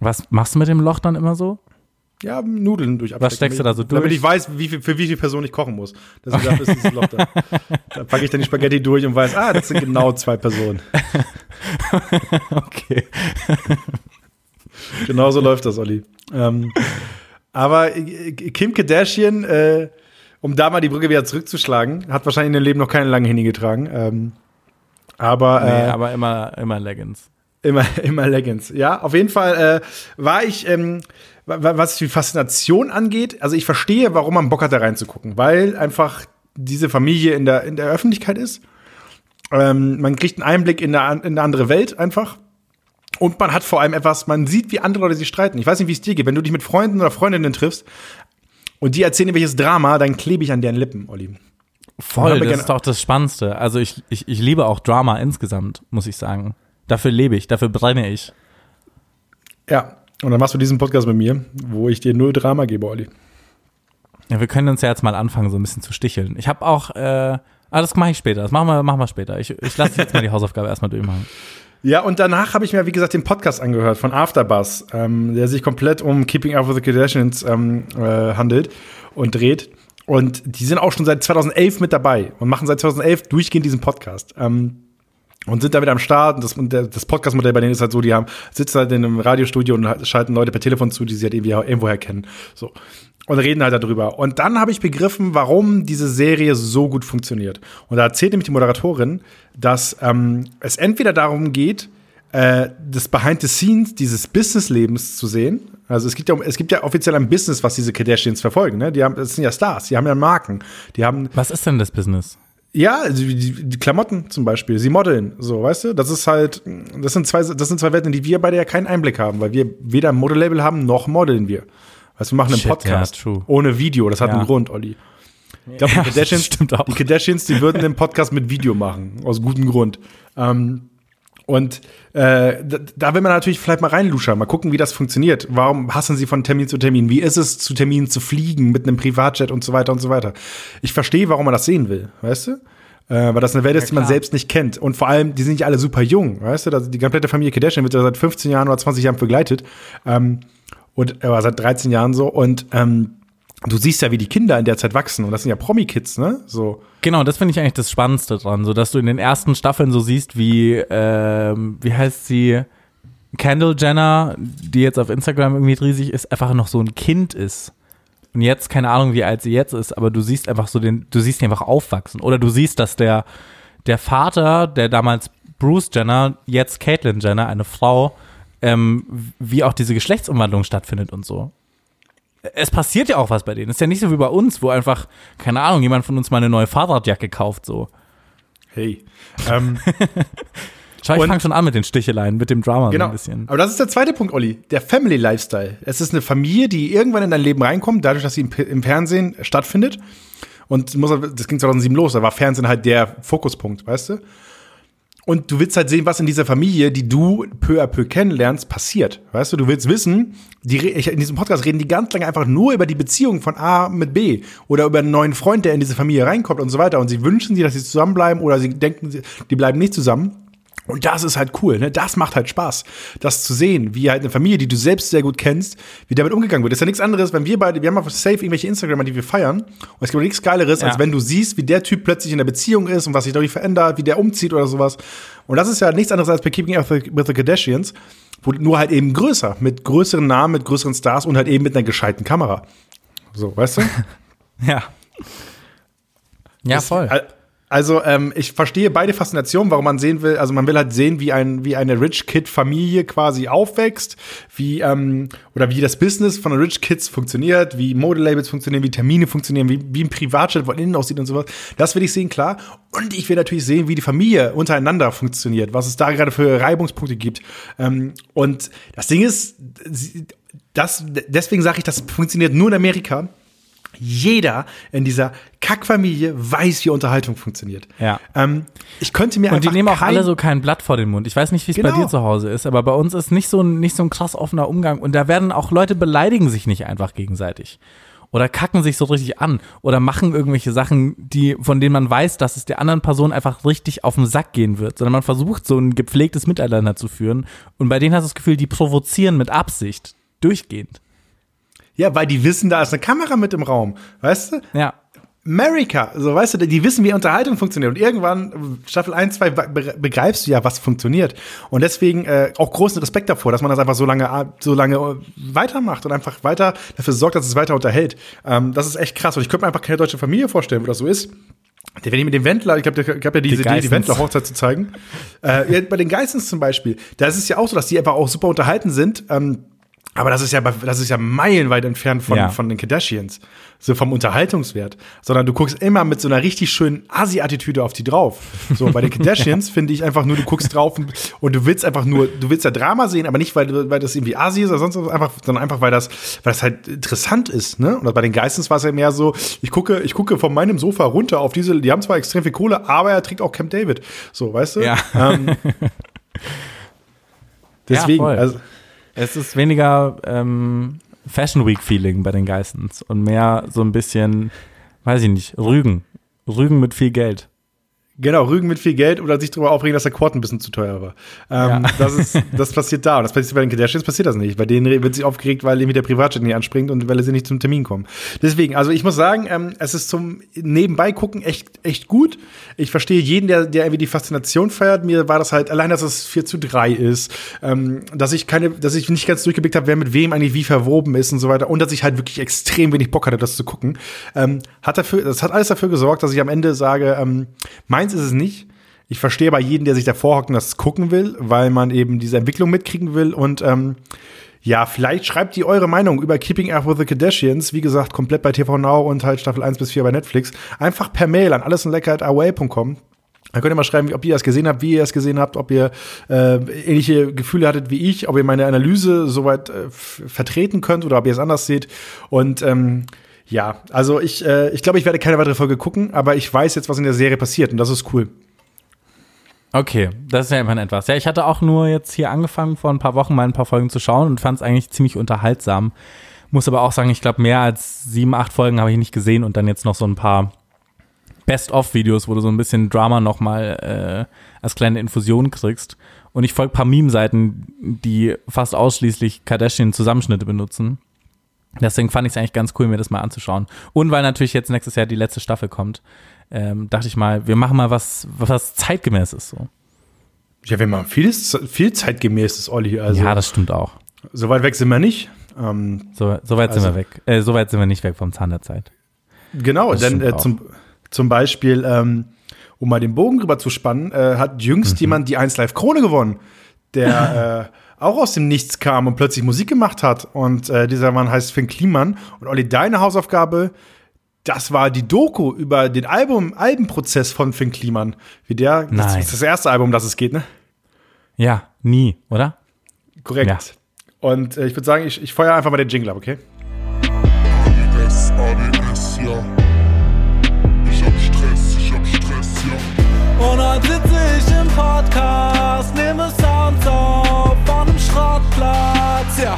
Was machst du mit dem Loch dann immer so? Ja, Nudeln durch Was steckst du da so Damit durch? ich weiß, wie viel, für wie viele Personen ich kochen muss. Dafür ist dieses Loch da. <laughs> Da packe ich dann die Spaghetti durch und weiß, ah, das sind genau zwei Personen. <laughs> Okay. Genau so läuft das, Olli. Ähm, aber Kim Kardashian, äh, um da mal die Brücke wieder zurückzuschlagen, hat wahrscheinlich in ihrem Leben noch keine lange Hini getragen. Ähm, aber, Nee, äh, aber immer, immer Leggings. Immer, <laughs> immer Leggings. Ja, auf jeden Fall äh, war ich, ähm, wa- wa- was die Faszination angeht, also ich verstehe, warum man Bock hat, da reinzugucken, weil einfach diese Familie in der, in der Öffentlichkeit ist. Ähm, man kriegt einen Einblick in eine, in eine andere Welt einfach. Und man hat vor allem etwas, man sieht, wie andere Leute sich streiten. Ich weiß nicht, wie es dir geht. Wenn du dich mit Freunden oder Freundinnen triffst und die erzählen welches Drama, dann klebe ich an deren Lippen, Olli. Voll, das ist doch das Spannendste. Also ich, ich, ich liebe auch Drama insgesamt, muss ich sagen. Dafür lebe ich, dafür brenne ich. Ja. Und dann machst du diesen Podcast mit mir, wo ich dir null Drama gebe, Olli. Ja, wir können uns ja jetzt mal anfangen, so ein bisschen zu sticheln. Ich habe auch, äh, ah, das mache ich später, das machen wir, machen wir später. Ich, ich lasse jetzt mal die <laughs> Hausaufgabe erstmal durchmachen. Ja, und danach habe ich mir, wie gesagt, den Podcast angehört von Afterbuzz, ähm, der sich komplett um Keeping Up with the Kardashians ähm, äh, handelt und dreht. Und die sind auch schon seit 2011 mit dabei und machen seit 2011 durchgehend diesen Podcast. Ähm, und sind damit am Start. Und das, das Podcast-Modell bei denen ist halt so, die haben, sitzen halt in einem Radiostudio und halt- schalten Leute per Telefon zu, die sie halt irgendwie irgendwoher kennen. So. Und reden halt darüber. Und dann habe ich begriffen, warum diese Serie so gut funktioniert. Und da erzählt nämlich die Moderatorin, dass ähm, es entweder darum geht, äh, das Behind the Scenes dieses Businesslebens zu sehen. Also es gibt ja, es gibt ja offiziell ein Business, was diese Kardashians verfolgen. Ne? Die haben, das sind ja Stars, die haben ja Marken, die haben Was ist denn das Business? Ja, also die, die die Klamotten zum Beispiel, sie modeln, so, weißt du? Das ist halt, das sind zwei, das sind zwei Welten, in die wir beide ja keinen Einblick haben, weil wir weder ein Modelabel haben, noch modeln wir. Weißt du, wir machen einen Shit, Podcast ja, ohne Video, das hat Ja. einen Grund, Olli. Ich glaube, Ja, die, das <laughs> Kardashians, die Kardashians, die würden den Podcast mit Video machen, aus gutem Grund. Ähm, und äh, da, da will man natürlich vielleicht mal reinluschern, mal gucken, wie das funktioniert. Warum hassen sie von Termin zu Termin? Wie ist es, zu Terminen zu fliegen mit einem Privatjet und so weiter und so weiter? Ich verstehe, warum man das sehen will, weißt du? Äh, weil das eine Welt ist, die man selbst nicht kennt. Und vor allem, die sind ja alle super jung, weißt du? Das, die komplette Familie Kardashian wird ja seit 15 Jahren oder 20 Jahren begleitet. Ähm, und äh, seit 13 Jahren so. Und ähm, du siehst ja, wie die Kinder in der Zeit wachsen. Und das sind ja Promi-Kids, ne? So. Genau, das finde ich eigentlich das Spannendste dran, so dass du in den ersten Staffeln so siehst, wie, ähm, wie heißt sie, Kendall Jenner, die jetzt auf Instagram irgendwie riesig ist, einfach noch so ein Kind ist. Und jetzt, keine Ahnung, wie alt sie jetzt ist, aber du siehst einfach so den, du siehst die einfach aufwachsen. Oder du siehst, dass der, der Vater, der damals Bruce Jenner, jetzt Caitlyn Jenner, eine Frau, ähm, wie auch diese Geschlechtsumwandlung stattfindet und so. Es passiert ja auch was bei denen. Ist ja nicht so wie bei uns, wo einfach, keine Ahnung, jemand von uns mal eine neue Fahrradjacke kauft, so. Hey. Ähm, <laughs> Schau, ich fange schon an mit den Sticheleien, mit dem Drama so genau. ein bisschen. Aber das ist der zweite Punkt, Olli. Der Family Lifestyle. Es ist eine Familie, die irgendwann in dein Leben reinkommt, dadurch, dass sie im, im Fernsehen stattfindet. Und muss, das ging 2007 los, da war Fernsehen halt der Fokuspunkt, weißt du? Und du willst halt sehen, was in dieser Familie, die du peu à peu kennenlernst, passiert. Weißt du, du willst wissen, die, in diesem Podcast reden die ganz lange einfach nur über die Beziehung von A mit B oder über einen neuen Freund, der in diese Familie reinkommt und so weiter. Und sie wünschen sich, dass sie zusammenbleiben oder sie denken, sie- die bleiben nicht zusammen. Und das ist halt cool, ne? Das macht halt Spaß, das zu sehen, wie halt eine Familie, die du selbst sehr gut kennst, wie damit umgegangen wird. Das ist ja nichts anderes, wenn wir beide, wir haben auf safe irgendwelche Instagramer, die wir feiern. Und es gibt nichts Geileres, Ja. als wenn du siehst, wie der Typ plötzlich in der Beziehung ist und was sich dadurch verändert, wie der umzieht oder sowas. Und das ist ja nichts anderes als bei Keeping Up with the Kardashians, wo nur halt eben größer, mit größeren Namen, mit größeren Stars und halt eben mit einer gescheiten Kamera. So, weißt du? <laughs> Ja. Ja, voll. al- Also, ähm, ich verstehe beide Faszinationen, warum man sehen will. Also, man will halt sehen, wie, ein, wie eine Rich Kid-Familie quasi aufwächst, wie, ähm, oder wie das Business von Rich Kids funktioniert, wie Modelabels funktionieren, wie Termine funktionieren, wie, wie ein Privatjet von innen aussieht und sowas. Das will ich sehen, klar. Und ich will natürlich sehen, wie die Familie untereinander funktioniert, was es da gerade für Reibungspunkte gibt. Ähm, und das Ding ist, das, deswegen sage ich, das funktioniert nur in Amerika jeder in dieser Kackfamilie weiß, wie Unterhaltung funktioniert. Ja. Ähm, ich könnte mir Und die nehmen auch alle so kein Blatt vor den Mund. Ich weiß nicht, wie es bei Genau. dir zu Hause ist, aber bei uns ist nicht so ein, nicht so ein krass offener Umgang. Und da werden auch Leute beleidigen sich nicht einfach gegenseitig. Oder kacken sich so richtig an. Oder machen irgendwelche Sachen, die, von denen man weiß, dass es der anderen Person einfach richtig auf den Sack gehen wird. Sondern man versucht, so ein gepflegtes Miteinander zu führen. Und bei denen hast du das Gefühl, die provozieren mit Absicht. Durchgehend. Ja, weil die wissen, da ist eine Kamera mit im Raum. Weißt du? Ja. America, so weißt du, die wissen, wie Unterhaltung funktioniert. Und irgendwann, Staffel 1, 2, be- begreifst du ja, was funktioniert. Und deswegen äh, auch großen Respekt davor, dass man das einfach so lange, so lange äh, weitermacht und einfach weiter dafür sorgt, dass es weiter unterhält. Ähm, das ist echt krass. Und ich könnte mir einfach keine deutsche Familie vorstellen, wo das so ist. Wenn ich mit dem Wendler, ich glaube, ich habe ja diese Idee, die. Wendler-Hochzeit zu zeigen. Äh, bei den Geissens zum Beispiel, da ist es ja auch so, dass die einfach auch super unterhalten sind. Ähm, aber das ist ja, das ist ja meilenweit entfernt von, Ja. von den Kardashians. So vom Unterhaltungswert. Sondern du guckst immer mit so einer richtig schönen Asi-Attitüde auf die drauf. So, bei den <laughs> Kardashians finde ich einfach nur, du guckst drauf und, und du willst einfach nur, du willst ja Drama sehen, aber nicht, weil, weil das irgendwie Asi ist oder sonst was, einfach, sondern einfach, weil das, weil das halt interessant ist, ne? Und bei den Geistens war es ja mehr so, ich gucke, ich gucke von meinem Sofa runter auf diese, die haben zwar extrem viel Kohle, aber er trägt auch Camp David. So, weißt du? Ja. Ähm, <laughs> deswegen, voll. also, Es ist weniger ähm, Fashion Week Feeling bei den Geissens und mehr so ein bisschen, weiß ich nicht, Rügen. Rügen mit viel Geld. Genau, Rügen mit viel Geld oder sich darüber aufregen, dass der Quad ein bisschen zu teuer war. Ähm, Ja. <laughs> das, ist, das <laughs> passiert da. Und das passiert bei den Kardashians passiert das nicht. Bei denen wird sich aufgeregt, weil irgendwie der Privatjet nicht anspringt und weil sie nicht zum Termin kommen. Deswegen, also ich muss sagen, ähm, es ist zum Nebenbei gucken echt, echt gut. Ich verstehe jeden, der, der irgendwie die Faszination feiert. Mir war das halt, allein, dass es 4 zu 3 ist, ähm, dass ich keine, dass ich nicht ganz durchgeblickt habe, wer mit wem eigentlich wie verwoben ist und so weiter. Und dass ich halt wirklich extrem wenig Bock hatte, das zu gucken. Ähm, hat dafür, das hat alles dafür gesorgt, dass ich am Ende sage, ähm, meins ist es nicht. Ich verstehe aber jeden, der sich davor hockt und das gucken will, weil man eben diese Entwicklung mitkriegen will. Und ähm, ja, vielleicht schreibt ihr eure Meinung über Keeping Up with the Kardashians. Wie gesagt, komplett bei TV Now und halt Staffel 1 bis 4 bei Netflix. Einfach per Mail an allesundlecker.away.com. Da könnt ihr mal schreiben, ob ihr das gesehen habt, wie ihr das gesehen habt, ob ihr äh, ähnliche Gefühle hattet wie ich, ob ihr meine Analyse soweit äh, vertreten könnt oder ob ihr es anders seht. Und ähm, ja, also ich, äh, ich glaube, ich werde keine weitere Folge gucken, aber ich weiß jetzt, was in der Serie passiert und das ist cool. Okay, das ist ja immerhin etwas. Ja, ich hatte auch nur jetzt hier angefangen, vor ein paar Wochen mal ein paar Folgen zu schauen und fand es eigentlich ziemlich unterhaltsam. Muss aber auch sagen, ich glaube, mehr als sieben, acht Folgen habe ich nicht gesehen und dann jetzt noch so ein paar Best-of-Videos, wo du so ein bisschen Drama nochmal äh, als kleine Infusion kriegst. Und ich folge ein paar Meme-Seiten, die fast ausschließlich Kardashian-Zusammenschnitte benutzen. Deswegen fand ich es eigentlich ganz cool, mir das mal anzuschauen. Und weil natürlich jetzt nächstes Jahr die letzte Staffel kommt, ähm, dachte ich mal, wir machen mal was, was zeitgemäß ist so. Ja, wir machen vieles, viel zeitgemäßes, Olli. Also, ja, das stimmt auch. so weit weg sind wir nicht. Ähm, So, so weit sind Also- wir weg. Äh, so weit sind wir nicht weg vom Zahn der Zeit. Genau, Das denn äh, zum, zum Beispiel, ähm, um mal den Bogen rüber zu spannen, äh, hat jüngst jemand die 1 Live Krone gewonnen, der <laughs> äh, auch aus dem Nichts kam und plötzlich Musik gemacht hat. Und äh, dieser Mann heißt Finn Kliman. Und Olli, deine Hausaufgabe, das war die Doku über den Album, Albenprozess von Finn Kliman. Wie der, das Nein. ist das erste Album, um das es geht, ne? Ja, nie, oder? Korrekt. Ja. Und äh, ich würde sagen, ich, ich feuer einfach mal den Jingle ab, okay? ADS, ja. Ich hab Stress, ich hab Stress, ja. Und dann sitze ich im Podcast, nehme Sounds auf von einem Schrottplatz, ja.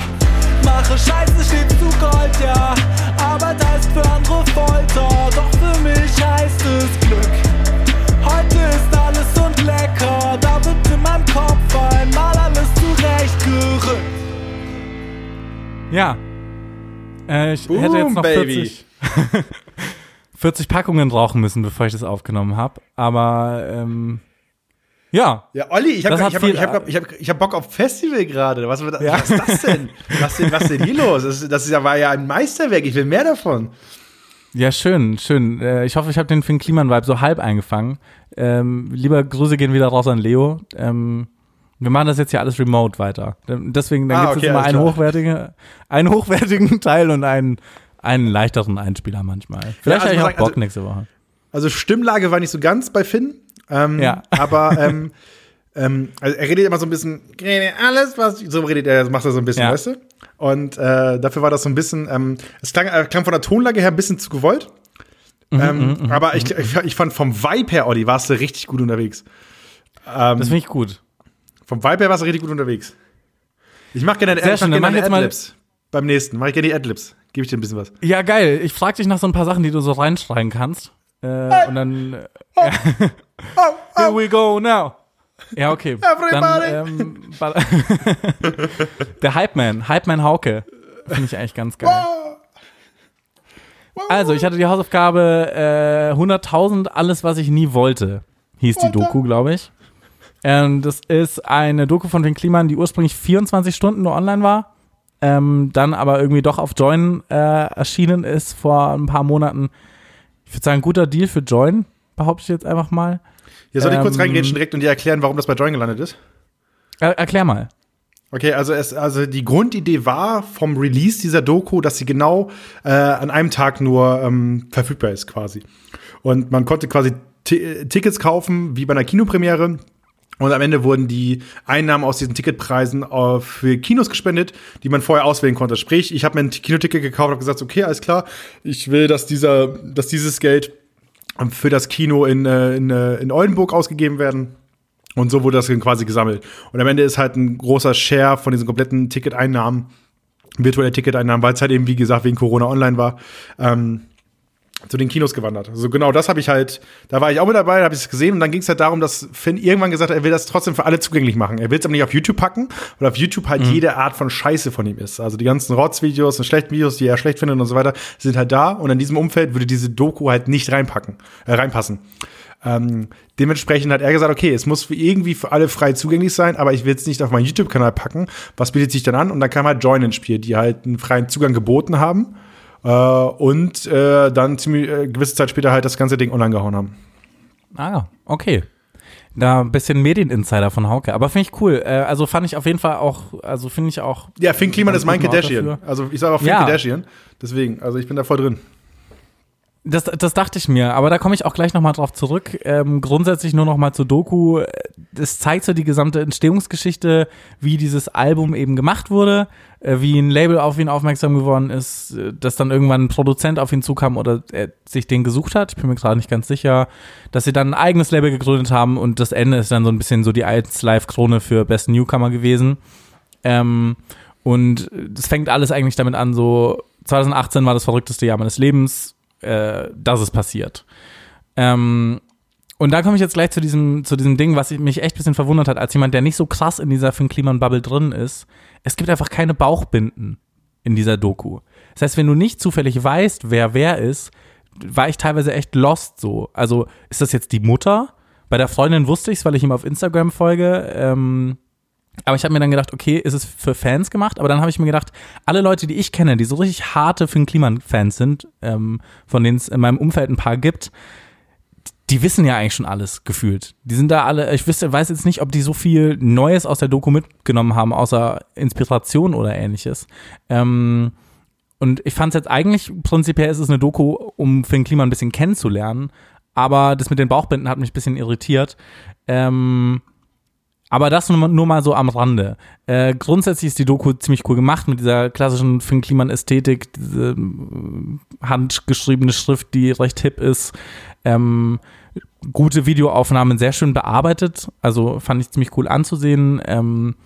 Mache Scheiße, steht zu Gold, ja. Arbeit heißt für andere Folter, doch für mich heißt es Glück. Heute ist alles und lecker, da wird in meinem Kopf einmal alles zurechtgerückt. Ja. Äh, ich Boom, hätte jetzt noch baby. 40, 40 <laughs> Packungen rauchen müssen, bevor ich das aufgenommen habe. Aber ähm, ja. Ja, Olli, ich habe hab, ich hab, ich hab, ich hab Bock auf Festival gerade. Was, was, Ja. was ist das denn? Was denn, was denn hier los? Das, das ja, war ja ein Meisterwerk. Ich will mehr davon. Ja, schön, schön. Äh, ich hoffe, ich habe den Finn Kliman-Vibe so halb eingefangen. Ähm, lieber Grüße gehen wieder raus an Leo. Ähm, wir machen das jetzt hier alles remote weiter. Deswegen, dann Ah, gibt es okay, immer einen hochwertigen, einen hochwertigen <laughs> Teil und einen, einen leichteren Einspieler manchmal. Vielleicht also habe ich auch Bock also- nächste Woche. Also Stimmlage war nicht so ganz bei Finn. Ähm, Ja. Aber <laughs> ähm, ähm, also er redet immer so ein bisschen, alles, was so redet er, macht er so ein bisschen, Ja. weißt du? Und äh, dafür war das so ein bisschen, ähm, es klang, äh, klang von der Tonlage her ein bisschen zu gewollt. Mhm, ähm, aber ich, ich, ich fand vom Vibe her, Olli, warst du richtig gut unterwegs. Ähm, Das finde ich gut. vom Vibe her warst du richtig gut unterwegs. Ich mach gerne, Sehr schön, mach jetzt mal-. Beim nächsten mache ich gerne die Adlibs. Gebe ich dir ein bisschen was. Ja, geil. Ich frage dich nach so ein paar Sachen, die du so reinschreien kannst. Äh, und dann. Äh, <laughs> Here we go now. Ja, okay. Everybody. Dann, ähm, <laughs> der Hype Man, Hype Man Hauke. Finde ich eigentlich ganz geil. Also, ich hatte die Hausaufgabe äh, 100.000, alles, was ich nie wollte, hieß die Doku, glaube ich. Ähm, das ist eine Doku von den Kliman, die ursprünglich 24 Stunden nur online war, ähm, dann aber irgendwie doch auf Join äh, erschienen ist vor ein paar Monaten. Ich würde sagen, guter Deal für Join, behaupte ich jetzt einfach mal. Hier soll ich kurz Ähm, reingrätschen direkt und dir erklären, warum das bei Join gelandet ist? Er, erklär mal. Okay, also es, also die Grundidee war vom Release dieser Doku, dass sie genau äh, an einem Tag nur ähm, verfügbar ist, quasi. Und man konnte quasi äh, Tickets kaufen, wie bei einer Kinopremiere. Und am Ende wurden die Einnahmen aus diesen Ticketpreisen äh, für Kinos gespendet, die man vorher auswählen konnte. Sprich, ich habe mir ein Kinoticket gekauft und gesagt, okay, alles klar, ich will, dass dieser, dass dieses Geld ähm, für das Kino in, äh, in, äh, in Oldenburg ausgegeben werden. Und so wurde das dann quasi gesammelt. Und am Ende ist halt ein großer Share von diesen kompletten Ticketeinnahmen, virtuelle Ticketeinnahmen, weil es halt eben, wie gesagt, wegen Corona online war, ähm, zu den Kinos gewandert. Also genau das habe ich halt, da war ich auch mit dabei, da habe ich es gesehen und dann ging es halt darum, dass Finn irgendwann gesagt hat, er will das trotzdem für alle zugänglich machen. Er will es aber nicht auf YouTube packen, weil auf YouTube halt jede Art von Scheiße von ihm ist. Also die ganzen Rotzvideos und schlechten Videos, die er schlecht findet und so weiter, sind halt da und in diesem Umfeld würde diese Doku halt nicht reinpacken, äh, reinpassen. Ähm, dementsprechend hat er gesagt, okay, es muss für irgendwie für alle frei zugänglich sein, aber ich will es nicht auf meinen YouTube-Kanal packen. Was bietet sich dann an? Und dann kam halt Join ins Spiel, die halt einen freien Zugang geboten haben äh, und äh, dann ziemlich äh, gewisse Zeit später halt das ganze Ding online gehauen haben. Ah, okay. Da ein bisschen Medieninsider von Hauke. Aber finde ich cool. Äh, also fand ich auf jeden Fall auch, also finde ich auch. Ja, Finn Kliman ist mein Kardashian. Also ich sage auch Finn Ja. Kardashian. Deswegen, also ich bin da voll drin. Das, das dachte ich mir, aber da komme ich auch gleich nochmal drauf zurück. Ähm, grundsätzlich nur nochmal zur Doku. Es zeigt so die gesamte Entstehungsgeschichte, wie dieses Album eben gemacht wurde, äh, wie ein Label auf ihn aufmerksam geworden ist, äh, dass dann irgendwann ein Produzent auf ihn zukam oder er sich den gesucht hat. Ich bin mir gerade nicht ganz sicher, dass sie dann ein eigenes Label gegründet haben und das Ende ist dann so ein bisschen so die 1 Live-Krone für Best Newcomer gewesen. Ähm, und es fängt alles eigentlich damit an, so 2018 war das verrückteste Jahr meines Lebens, äh, dass es passiert. Ähm, und da komme ich jetzt gleich zu diesem, zu diesem Ding, was mich echt ein bisschen verwundert hat, als jemand, der nicht so krass in dieser Finn Kliman-Bubble drin ist. Es gibt einfach keine Bauchbinden in dieser Doku. Das heißt, wenn du nicht zufällig weißt, wer wer ist, war ich teilweise echt lost so. Also ist das jetzt die Mutter? Bei der Freundin wusste ich es, weil ich ihm auf Instagram folge. Ähm, aber ich habe mir dann gedacht, okay, ist es für Fans gemacht? Aber dann habe ich mir gedacht, alle Leute, die ich kenne, die so richtig harte Finn Kliman-Fans sind, ähm, von denen es in meinem Umfeld ein paar gibt, die wissen ja eigentlich schon alles gefühlt. Die sind da alle, ich weiß jetzt nicht, ob die so viel Neues aus der Doku mitgenommen haben, außer Inspiration oder ähnliches. Ähm, und ich fand es jetzt eigentlich, prinzipiell ist es eine Doku, um Finn Klima ein bisschen kennenzulernen. Aber das mit den Bauchbinden hat mich ein bisschen irritiert. Ähm, aber das nur, nur, mal so am Rande. Äh, grundsätzlich ist die Doku ziemlich cool gemacht mit dieser klassischen Finn Kliman-Ästhetik, diese äh, handgeschriebene Schrift, die recht hip ist. Ähm, gute Videoaufnahmen, sehr schön bearbeitet. Also fand ich ziemlich cool anzusehen. Ähm,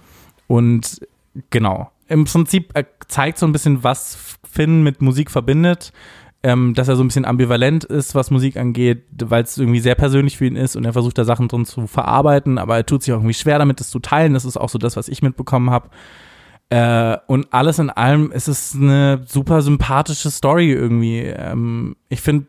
und genau. Im Prinzip äh, zeigt so ein bisschen, was Finn mit Musik verbindet ähm, dass er so ein bisschen ambivalent ist, was Musik angeht, weil es irgendwie sehr persönlich für ihn ist und er versucht da Sachen drin zu verarbeiten, aber er tut sich auch irgendwie schwer damit, das zu teilen. Das ist auch so das, was ich mitbekommen habe. Äh, und alles in allem ist es eine super sympathische Story irgendwie. Ähm, ich finde,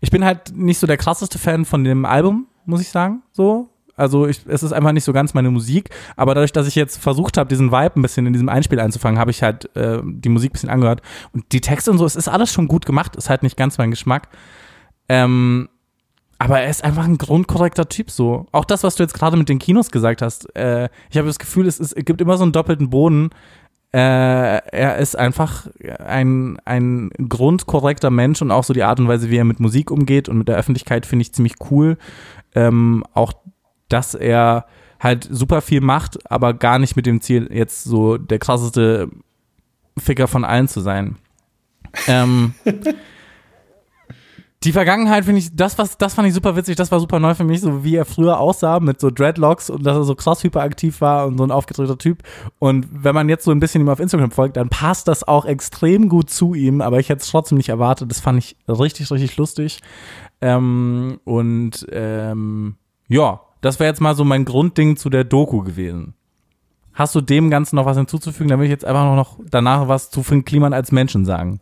ich bin halt nicht so der krasseste Fan von dem Album, muss ich sagen, so. Also ich, es ist einfach nicht so ganz meine Musik. Aber dadurch, dass ich jetzt versucht habe, diesen Vibe ein bisschen in diesem Einspiel einzufangen, habe ich halt äh, die Musik ein bisschen angehört. Und die Texte und so, es ist alles schon gut gemacht, ist halt nicht ganz mein Geschmack. Ähm, aber er ist einfach ein grundkorrekter Typ so. Auch das, was du jetzt gerade mit den Kinos gesagt hast. Äh, ich habe das Gefühl, es, ist, es gibt immer so einen doppelten Boden. Äh, er ist einfach ein, ein grundkorrekter Mensch und auch so die Art und Weise, wie er mit Musik umgeht und mit der Öffentlichkeit finde ich ziemlich cool. Ähm, auch dass er halt super viel macht, aber gar nicht mit dem Ziel, jetzt so der krasseste Ficker von allen zu sein. ähm, <laughs> die Vergangenheit finde ich, das, was, das fand ich super witzig, das war super neu für mich, so wie er früher aussah mit so Dreadlocks und dass er so krass hyperaktiv war und so ein aufgedrehter Typ. Und wenn man jetzt so ein bisschen ihm auf Instagram folgt, dann passt das auch extrem gut zu ihm, aber ich hätte es trotzdem nicht erwartet. Das fand ich richtig, richtig lustig. Ähm, und ähm, ja, das wäre jetzt mal so mein Grundding zu der Doku gewesen. Hast du dem Ganzen noch was hinzuzufügen? Dann will ich jetzt einfach noch danach was zu Finn Kliman als Menschen sagen.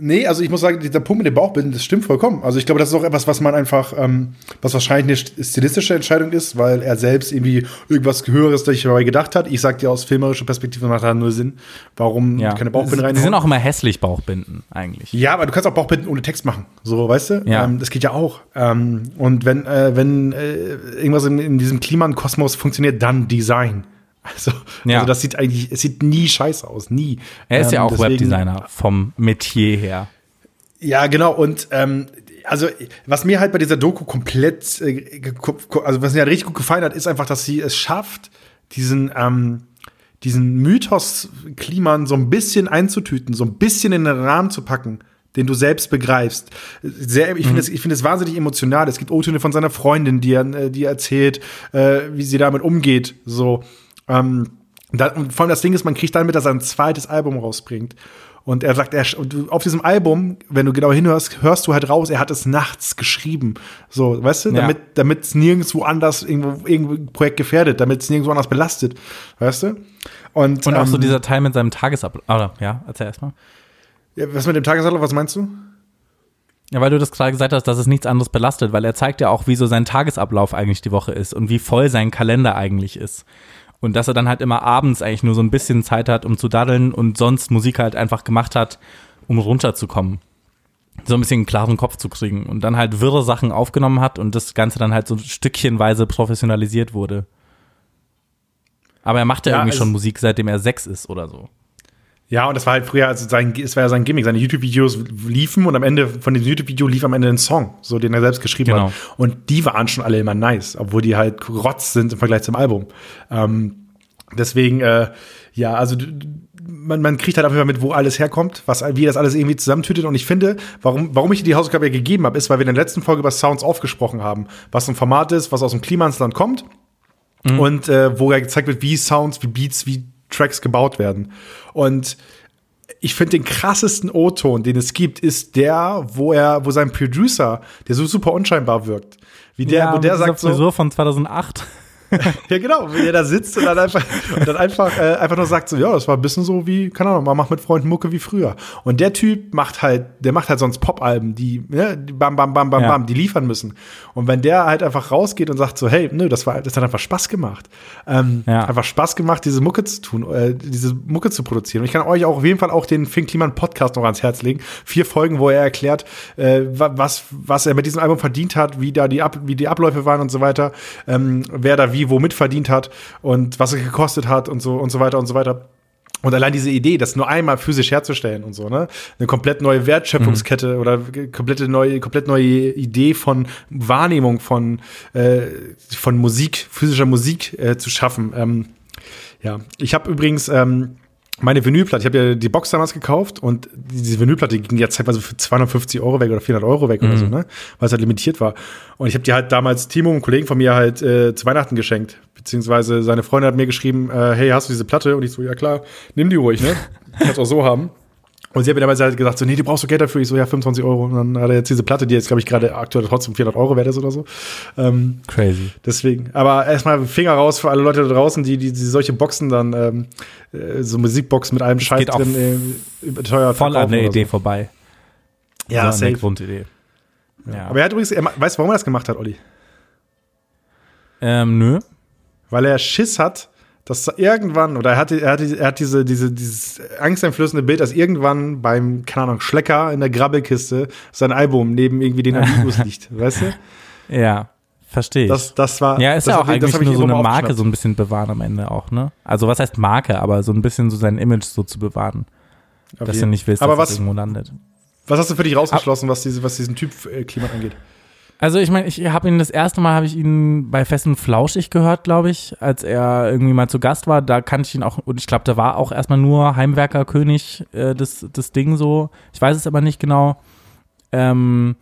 Nee, also ich muss sagen, dieser Punkt mit dem Bauchbinden, das stimmt vollkommen. Also ich glaube, das ist auch etwas, was man einfach, ähm, was wahrscheinlich eine stilistische Entscheidung ist, weil er selbst irgendwie irgendwas Höheres sich dabei gedacht hat. Ich sag dir aus filmerischer Perspektive macht das nur Sinn, warum ja. keine Bauchbinden rein. Die sind auch immer hässlich Bauchbinden eigentlich. Ja, aber du kannst auch Bauchbinden ohne Text machen, so weißt du. Ja. Ähm, das geht ja auch. Ähm, und wenn äh, wenn äh, irgendwas in, in diesem Klimakosmos funktioniert, dann Design. Also, ja. also das sieht eigentlich, es sieht nie scheiße aus, nie. Er ist ähm, ja auch deswegen, Webdesigner vom Metier her. Ja, genau. Und ähm, also was mir halt bei dieser Doku komplett, äh, also was mir halt richtig gut gefallen hat, ist einfach, dass sie es schafft, diesen ähm, diesen Mythos Kliman so ein bisschen einzutüten, so ein bisschen in den Rahmen zu packen den du selbst begreifst. Sehr, ich finde es, finde es wahnsinnig emotional. Es gibt O-Töne von seiner Freundin, die er, äh, die er erzählt, äh, wie sie damit umgeht. So, ähm, da, und vor allem das Ding ist, man kriegt dann mit, dass er ein zweites Album rausbringt. Und er sagt, er, auf diesem Album, wenn du genau hinhörst, hörst du halt raus, er hat es nachts geschrieben. So, weißt du, damit, damit es nirgendwo anders irgendwo, irgendwo Projekt gefährdet, damit es nirgendwo anders belastet. Weißt du? Und, und auch ähm, so dieser Teil mit seinem Tagesablauf. Ah, ja, erzähl erstmal. Ja, was mit dem Tagesablauf, was meinst du? Ja, weil du das gerade gesagt hast, dass es nichts anderes belastet, weil er zeigt ja auch, wie so sein Tagesablauf eigentlich die Woche ist und wie voll sein Kalender eigentlich ist. Und dass er dann halt immer abends eigentlich nur so ein bisschen Zeit hat, um zu daddeln und sonst Musik halt einfach gemacht hat, um runterzukommen. So ein bisschen einen klaren Kopf zu kriegen und dann halt wirre Sachen aufgenommen hat und das Ganze dann halt so stückchenweise professionalisiert wurde. Aber er macht ja, irgendwie schon Musik, seitdem er sechs ist oder so. Ja, und das war halt früher, also sein, es war ja sein Gimmick. Seine YouTube-Videos liefen und am Ende von dem YouTube-Video lief am Ende ein Song, so den er selbst geschrieben genau. hat. Und die waren schon alle immer nice, obwohl die halt rotz sind im Vergleich zum Album. Ähm, deswegen, äh, ja, also man, man kriegt halt auf jeden Fall mit, wo alles herkommt, was, wie das alles irgendwie zusammentütet. Und ich finde, warum, warum ich dir die Hausaufgabe gegeben habe, ist, weil wir in der letzten Folge über Sounds aufgesprochen haben, was ein Format ist, was aus dem Klimansland kommt. Mhm. Und äh, wo ja gezeigt wird, wie Sounds, wie Beats, wie Tracks gebaut werden. Und ich finde den krassesten O-Ton, den es gibt, ist der, wo er, wo sein Producer, der so super unscheinbar wirkt, wie der, ja, wo der sagt so, von 2008. <laughs> ja, genau, wenn ihr da sitzt und dann einfach, und dann einfach, äh, einfach nur sagt so, ja, das war ein bisschen so wie, keine Ahnung, man macht mit Freunden Mucke wie früher. Und der Typ macht halt, der macht halt sonst Pop-Alben, die, ne, die bam, bam, bam, bam, Ja. bam, die liefern müssen. Und wenn der halt einfach rausgeht und sagt so, hey, nö, das war, das hat einfach Spaß gemacht. Ähm, Ja. Einfach Spaß gemacht, diese Mucke zu tun, äh, diese Mucke zu produzieren. Und ich kann euch auch auf jeden Fall auch den Finn Kliman Podcast noch ans Herz legen. Vier Folgen, wo er erklärt, äh, wa- was, was er mit diesem Album verdient hat, wie da die, Ab wie die Abläufe waren und so weiter, ähm, wer da wie womit verdient hat und was es gekostet hat und so und so weiter und so weiter. Und allein diese Idee, das nur einmal physisch herzustellen und so, ne? Eine komplett neue Wertschöpfungskette oder ge- komplette neue, komplett neue Idee von Wahrnehmung von, äh, von Musik, physischer Musik äh, zu schaffen. Ähm, ja, ich habe übrigens ähm, meine Vinylplatte, ich habe ja die Box damals gekauft und diese Vinylplatte ging ja zeitweise für 250 Euro weg oder 400 Euro weg oder so, ne? Weil es halt limitiert war. Und ich habe die halt damals Timo, einem Kollegen von mir, halt äh, zu Weihnachten geschenkt. Beziehungsweise seine Freundin hat mir geschrieben, äh, hey, hast du diese Platte? Und ich so, ja klar, nimm die ruhig, ne? Kannst auch so haben. Und sie hat mir damals halt gesagt, so, nee, du brauchst du Geld dafür. Ich so, ja, 25 Euro. Und dann hat er jetzt diese Platte, die jetzt, glaube ich, gerade aktuell trotzdem 400 Euro wert ist oder so. Ähm, Crazy. Deswegen, aber erstmal Finger raus für alle Leute da draußen, die, die, die solche Boxen dann, ähm, äh, so Musikboxen mit allem Scheiß drin, äh, überteuert Voll an der Idee So. vorbei. Ja, so der safe. Grundidee. Ja. Aber er hat übrigens, er, weißt du, warum er das gemacht hat, Olli? ähm, nö. Weil er Schiss hat, dass da irgendwann, oder er hat, er hat, er hat diese, diese, dieses angsteinflößende Bild, dass irgendwann beim, keine Ahnung, Schlecker in der Grabbelkiste sein Album neben irgendwie den Amigos <laughs> liegt, weißt du? Ja, verstehe ich. Das, das war. ja, ist das ja auch eigentlich hab ich nur so eine Marke so ein bisschen bewahren am Ende auch, ne? Also was heißt Marke, aber so ein bisschen so sein Image so zu bewahren. Auf dass jeden. du nicht willst, Aber dass was, irgendwo landet. was hast du für dich rausgeschlossen, was, diese, was diesen Typ äh, Klima angeht? Also ich meine, ich habe ihn das erste Mal habe ich ihn bei Fest und Flauschig gehört, glaube ich, als er irgendwie mal zu Gast war. Da kannte ich ihn auch und ich glaube, da war auch erstmal nur Heimwerkerkönig äh, das, das Ding so. Ich weiß es aber nicht genau. Ähm,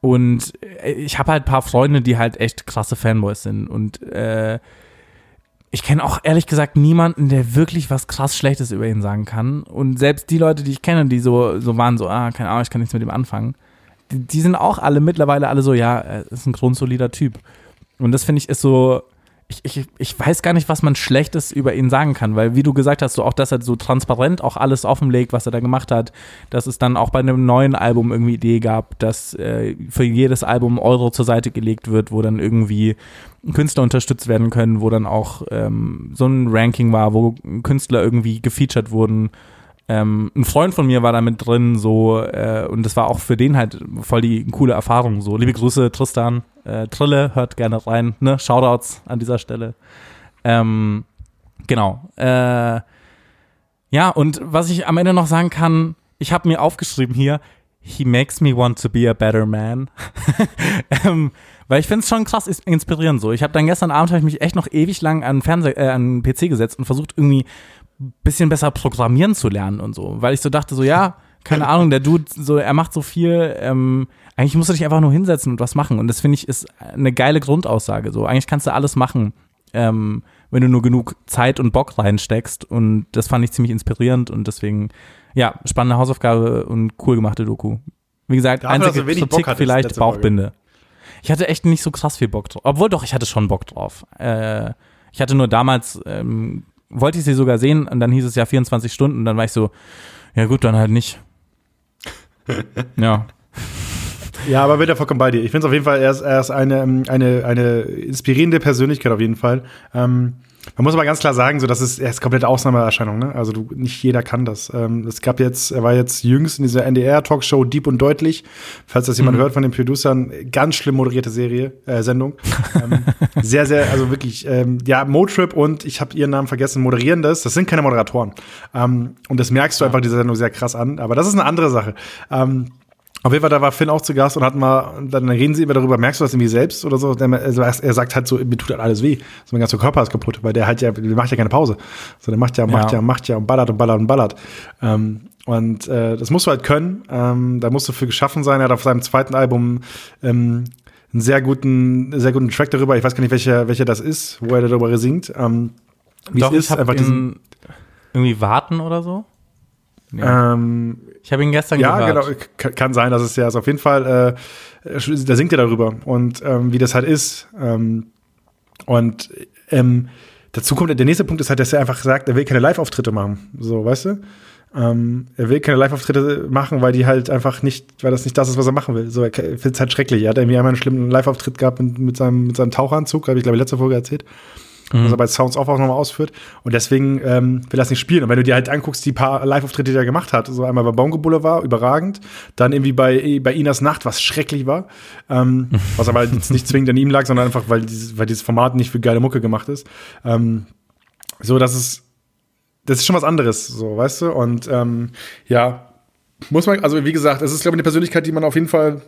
und äh, ich habe halt ein paar Freunde, die halt echt krasse Fanboys sind und äh, ich kenne auch ehrlich gesagt niemanden, der wirklich was krass Schlechtes über ihn sagen kann. Und selbst die Leute, die ich kenne, die so, so waren, so, ah, keine Ahnung, ich kann nichts mit ihm anfangen, die, die sind auch alle mittlerweile alle so, ja, er ist ein grundsolider Typ. Und das finde ich ist so, ich, ich, ich weiß gar nicht, was man Schlechtes über ihn sagen kann, weil wie du gesagt hast, so auch, dass er so transparent auch alles offenlegt, was er da gemacht hat, dass es dann auch bei einem neuen Album irgendwie Idee gab, dass äh, für jedes Album Euro zur Seite gelegt wird, wo dann irgendwie Künstler unterstützt werden können, wo dann auch ähm, so ein Ranking war, wo Künstler irgendwie gefeatured wurden. Ähm, ein Freund von mir war da mit drin, so, äh, und das war auch für den halt voll die coole Erfahrung. So, liebe Grüße, Tristan, äh, Trille, hört gerne rein, ne? Shoutouts an dieser Stelle. Ähm, genau. Äh, ja, und was ich am Ende noch sagen kann, ich habe mir aufgeschrieben hier, he makes me want to be a better man. <laughs> ähm, weil ich finde es schon krass inspirierend so. Ich habe dann gestern Abend hab ich mich echt noch ewig lang an Fernseher, äh, an PC gesetzt und versucht irgendwie bisschen besser programmieren zu lernen und so, weil ich so dachte so ja, keine <laughs> Ahnung, der Dude so er macht so viel, ähm, eigentlich musst du dich einfach nur hinsetzen und was machen und das finde ich ist eine geile Grundaussage so. Eigentlich kannst du alles machen. Ähm, wenn du nur genug Zeit und Bock reinsteckst und das fand ich ziemlich inspirierend und deswegen ja, spannende Hausaufgabe und cool gemachte Doku. Wie gesagt, Dafür, einzige Kritik hattest, vielleicht letzte Folge. Bauchbinde. Ich hatte echt nicht so krass viel Bock drauf. Obwohl doch, ich hatte schon Bock drauf. Äh, ich hatte nur damals, ähm, wollte ich sie sogar sehen und dann hieß es ja 24 Stunden und dann war ich so, ja gut, dann halt nicht. <laughs> ja. Ja, aber bin da vollkommen bei dir. Ich finde es auf jeden Fall, er ist, er ist eine, ähm, eine, eine inspirierende Persönlichkeit auf jeden Fall. Ähm, man muss aber ganz klar sagen, so das ist, er ist komplette Ausnahmeerscheinung. Ne? Also du, nicht jeder kann das. Ähm, es gab jetzt, er war jetzt jüngst in dieser NDR-Talkshow Deep und Deutlich, falls das jemand hört von den Producern, ganz schlimm moderierte Serie, äh, Sendung. ähm, <laughs> sehr, sehr, also wirklich, ähm, ja, Motrip und ich habe ihren Namen vergessen, moderieren das. Das sind keine Moderatoren. Ähm, und das merkst du einfach dieser Sendung sehr krass an. Aber das ist eine andere Sache. Auf jeden Fall, da war Finn auch zu Gast und hatten mal, dann reden sie immer darüber, merkst du das irgendwie selbst oder so? Also er sagt halt so, mir tut halt alles weh. So mein ganzer Körper ist kaputt, weil der halt ja, der macht ja keine Pause. So, der macht ja, macht ja, Ja. macht ja und ballert und ballert und ballert. Ähm, und äh, das musst du halt können. Ähm, da musst du für geschaffen sein. Er hat auf seinem zweiten Album ähm, einen sehr guten, sehr guten Track darüber. Ich weiß gar nicht, welcher, welcher das ist, wo er darüber singt. Ähm, wie Doch, es ist, einfach diesen. irgendwie warten oder so. Nee. Ähm, ich habe ihn gestern Ja, gehört. genau. Kann, sein, dass es ja ist. Auf jeden Fall, äh, da singt er darüber und ähm, wie das halt ist. Ähm, und ähm, dazu kommt, der nächste Punkt ist halt, dass er einfach sagt, er will keine Live-Auftritte machen. So, weißt du? Ähm, er will keine Live-Auftritte machen, weil die halt einfach nicht, weil das nicht das ist, was er machen will. So, er findet es halt schrecklich. Er hat irgendwie einmal einen schlimmen Live-Auftritt gehabt mit, mit, seinem, mit seinem Taucheranzug, habe ich glaube ich letzte Folge erzählt. Mhm. Was er bei Sounds auch nochmal ausführt. Und deswegen ähm, will er das nicht spielen. Und wenn du dir halt anguckst, die paar Live-Auftritte, die er gemacht hat, so einmal bei Bongo Boulevard, überragend, dann irgendwie bei, bei Inas Nacht, was schrecklich war, ähm, <laughs> was aber jetzt nicht zwingend an ihm lag, sondern einfach, weil dieses, weil dieses Format nicht für geile Mucke gemacht ist. Ähm, so, dass es das ist schon was anderes, so, weißt du? Und ähm, ja, muss man, also wie gesagt, es ist, glaube ich, eine Persönlichkeit, die man auf jeden Fall,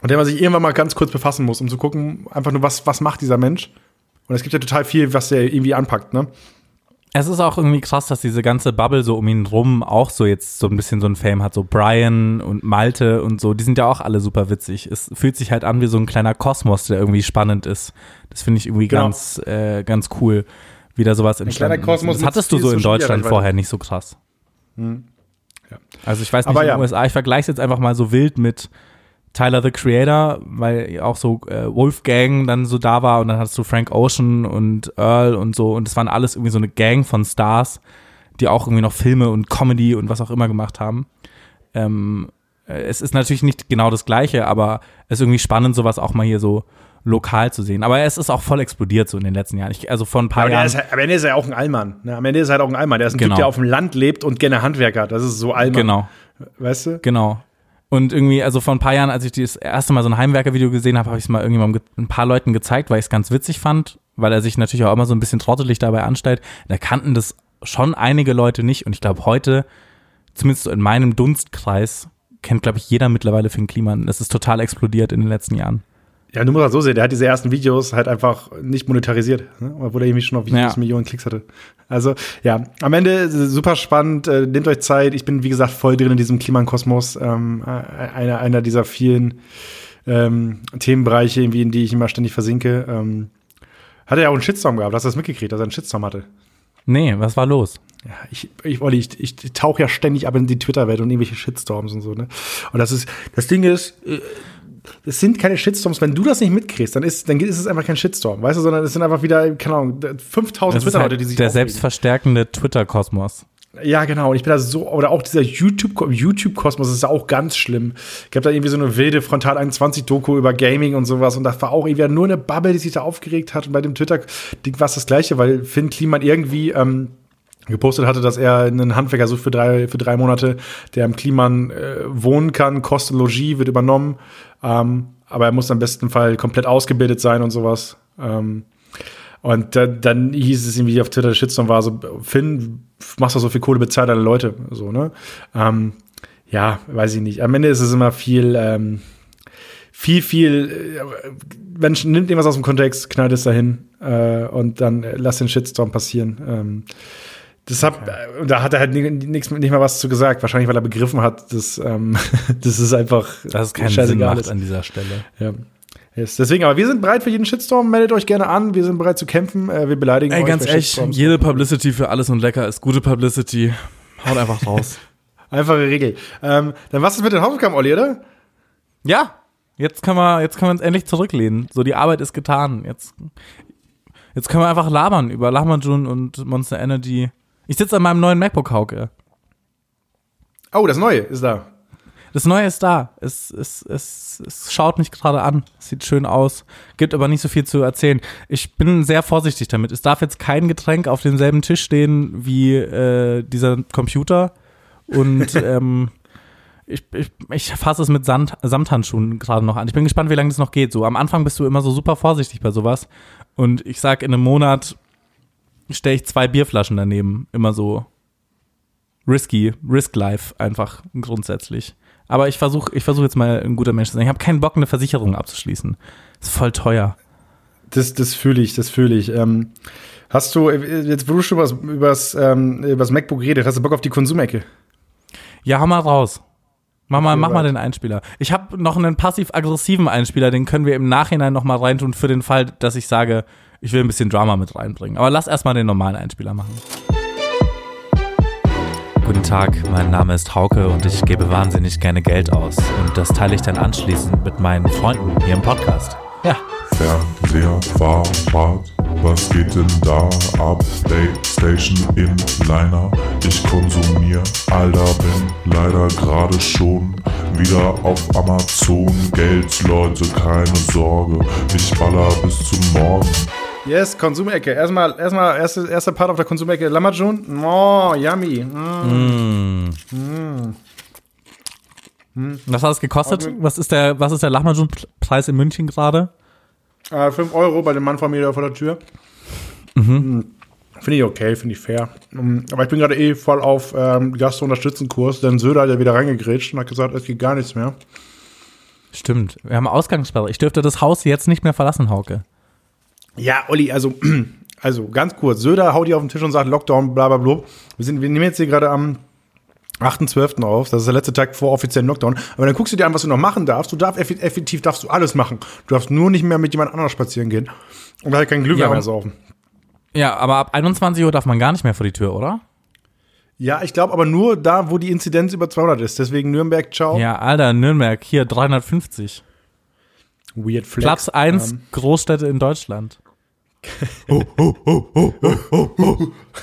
mit der man sich irgendwann mal ganz kurz befassen muss, um zu gucken, einfach nur, was, was macht dieser Mensch? Und es gibt ja total viel, was der irgendwie anpackt, ne? Es ist auch irgendwie krass, dass diese ganze Bubble so um ihn rum auch so jetzt so ein bisschen so ein Fame hat. So Brian und Malte und so, die sind ja auch alle super witzig. Es fühlt sich halt an wie so ein kleiner Kosmos, der irgendwie spannend ist. Das finde ich irgendwie genau. ganz, äh, ganz cool wieder sowas entstanden. Kosmos das hattest du so in Deutschland vorher nicht so krass. Hm. Ja. Also ich weiß nicht, Aber in den ja. USA, ich vergleiche es jetzt einfach mal so wild mit Tyler the Creator, weil auch so äh, Wolfgang dann so da war und dann hattest du Frank Ocean und Earl und so und es waren alles irgendwie so eine Gang von Stars, die auch irgendwie noch Filme und Comedy und was auch immer gemacht haben. Ähm, äh, es ist natürlich nicht genau das Gleiche, aber es ist irgendwie spannend, sowas auch mal hier so lokal zu sehen. Aber es ist auch voll explodiert so in den letzten Jahren. Ich, also vor ein paar aber Jahren. Ist am Ende ist er auch ein Allmann. Ne? Am Ende ist er halt auch ein Allmann. Der ist ein genau. Typ, der auf dem Land lebt und gerne Handwerker. Das ist so Allmann. Genau. Weißt du? Genau. Und irgendwie, also vor ein paar Jahren, als ich das erste Mal so ein Heimwerker-Video gesehen habe, habe ich es mal irgendjemandem ein paar Leuten gezeigt, weil ich es ganz witzig fand, weil er sich natürlich auch immer so ein bisschen trottelig dabei anstellt. Da kannten das schon einige Leute nicht und ich glaube heute, zumindest in meinem Dunstkreis, kennt glaube ich jeder mittlerweile Finn Kliman. Das ist total explodiert in den letzten Jahren. Ja, du musst halt so sehen, der hat diese ersten Videos halt einfach nicht monetarisiert, ne? obwohl er irgendwie schon auf ja. Millionen Klicks hatte. Also ja, am Ende super spannend, äh, nehmt euch Zeit. Ich bin, wie gesagt, voll drin in diesem Klimankosmos. Ähm, äh, einer, einer dieser vielen ähm, Themenbereiche, irgendwie, in die ich immer ständig versinke. Ähm, hat er ja auch einen Shitstorm gehabt, hast du das mitgekriegt, dass er einen Shitstorm hatte? Nee, was war los? Ja, ich, ich, Olli, ich, ich tauche ja ständig ab in die Twitter-Welt und irgendwelche Shitstorms und so, ne? Und das ist, das Ding ist, äh, es sind keine Shitstorms. Wenn du das nicht mitkriegst, dann ist, dann ist es einfach kein Shitstorm, weißt du, sondern es sind einfach wieder, keine Ahnung, 5000 Twitter-Leute, halt die sich. Der aufregen. selbstverstärkende Twitter-Kosmos. Ja, genau. Und ich bin da so, oder auch dieser YouTube-Kosmos YouTube ist auch ganz schlimm. Ich habe da irgendwie so eine wilde Frontal 21-Doku über Gaming und sowas. Und das war auch irgendwie nur eine Bubble, die sich da aufgeregt hat. Und bei dem Twitter-Ding war es das Gleiche, weil Finn Kliman irgendwie, ähm, gepostet hatte, dass er einen Handwerker sucht für drei, für drei Monate, der im Kliman äh, wohnen kann, Kosten Logis wird übernommen, ähm, aber er muss am besten Fall komplett ausgebildet sein und sowas. Ähm, und da, dann hieß es irgendwie auf Twitter, der Shitstorm war so, Finn, machst du so viel Kohle, bezahlt deine Leute, so, ne? Ähm, ja, weiß ich nicht. Am Ende ist es immer viel, ähm, viel, viel, äh, Menschen nimmt irgendwas aus dem Kontext, knallt es dahin äh, und dann äh, lass den Shitstorm passieren. Ähm, das hab, okay. da hat er halt nichts nicht mal was zu gesagt. Wahrscheinlich, weil er begriffen hat, dass ähm, <laughs> das ist einfach das ist kein Sinn macht an dieser Stelle. Ja. Yes. Deswegen, aber wir sind bereit für jeden Shitstorm. Meldet euch gerne an. Wir sind bereit zu kämpfen. Äh, wir beleidigen Ey, euch. ganz echt, jede Publicity für alles und lecker ist gute Publicity. Haut einfach raus. <laughs> Einfache Regel. Ähm, dann was ist mit den Hausaufgaben, Olli, oder? Ja. Jetzt können wir, jetzt können wir uns endlich zurücklehnen. So, die Arbeit ist getan. Jetzt, jetzt können wir einfach labern über Lahmacun und Monster Energy. Ich sitze an meinem neuen MacBook, Hauke. Oh, das neue ist da. Das neue ist da. Es, es, es, es schaut mich gerade an. Sieht schön aus. Gibt aber nicht so viel zu erzählen. Ich bin sehr vorsichtig damit. Es darf jetzt kein Getränk auf demselben Tisch stehen wie äh, dieser Computer. Und <laughs> ähm, ich, ich, ich fasse es mit Sand, Samthandschuhen gerade noch an. Ich bin gespannt, wie lange das noch geht. So am Anfang bist du immer so super vorsichtig bei sowas. Und ich sag in einem Monat stelle ich zwei Bierflaschen daneben. Immer so risky, risk life einfach grundsätzlich. Aber ich versuche ich versuch jetzt mal ein guter Mensch zu sein. Ich habe keinen Bock, eine Versicherung abzuschließen. ist voll teuer. Das, das fühle ich, das fühle ich. Ähm, hast du, jetzt wo du schon was übers, ähm, übers MacBook redet, hast du Bock auf die Konsumecke? Ja, hau mal raus. Mach mal, mach mal den Einspieler. Ich habe noch einen passiv-aggressiven Einspieler, den können wir im Nachhinein noch mal reintun für den Fall, dass ich sage, ich will ein bisschen Drama mit reinbringen. Aber lass erstmal den normalen Einspieler machen. Guten Tag, mein Name ist Hauke und ich gebe wahnsinnig gerne Geld aus. Und das teile ich dann anschließend mit meinen Freunden hier im Podcast. Ja. Fernseher, Fahrrad, Was geht denn da ab? Playstation Inliner. Ich konsumier, Alter, bin leider gerade schon wieder auf Amazon. Geld, Leute, keine Sorge. Ich baller bis zum Morgen. Yes, Konsumecke. Erstmal, erstmal, erste, erster Part auf der Konsumecke. Lamajun. Oh, yummy. Mm. Was hat es gekostet? Was ist der, was ist der Lahmacun-Preis in München gerade? Äh, 5 Euro bei dem Mann von mir vor der Tür. Mhm. Finde ich okay, finde ich fair. Mm, Aber ich bin gerade eh voll auf ähm, Gast-Unterstützen-Kurs, denn Söder hat ja wieder reingegrätscht und hat gesagt, es geht gar nichts mehr. Stimmt. Wir haben Ausgangssperre. Ich dürfte das Haus jetzt nicht mehr verlassen, Hauke. Ja, Olli, also, <clears throat> also ganz kurz. Söder haut hier auf den Tisch und sagt Lockdown, bla bla bla. Wir, sind, wir nehmen jetzt hier gerade am 8.12. auf. Das ist der letzte Tag vor offiziellen Lockdown. Aber dann guckst du dir an, was du noch machen darfst. Du darfst effektiv darfst du alles machen. Du darfst nur nicht mehr mit jemand anderem spazieren gehen. Und halt kein Glühwein Ja, mehr saufen. Ja, aber ab 21 Uhr darf man gar nicht mehr vor die Tür, oder? Ja, ich glaube aber nur da, wo die Inzidenz über 200 ist. Deswegen Nürnberg, ciao. Ja, Alter, Nürnberg, hier 350. Weird Flex. Platz 1 Ähm, Großstädte in Deutschland.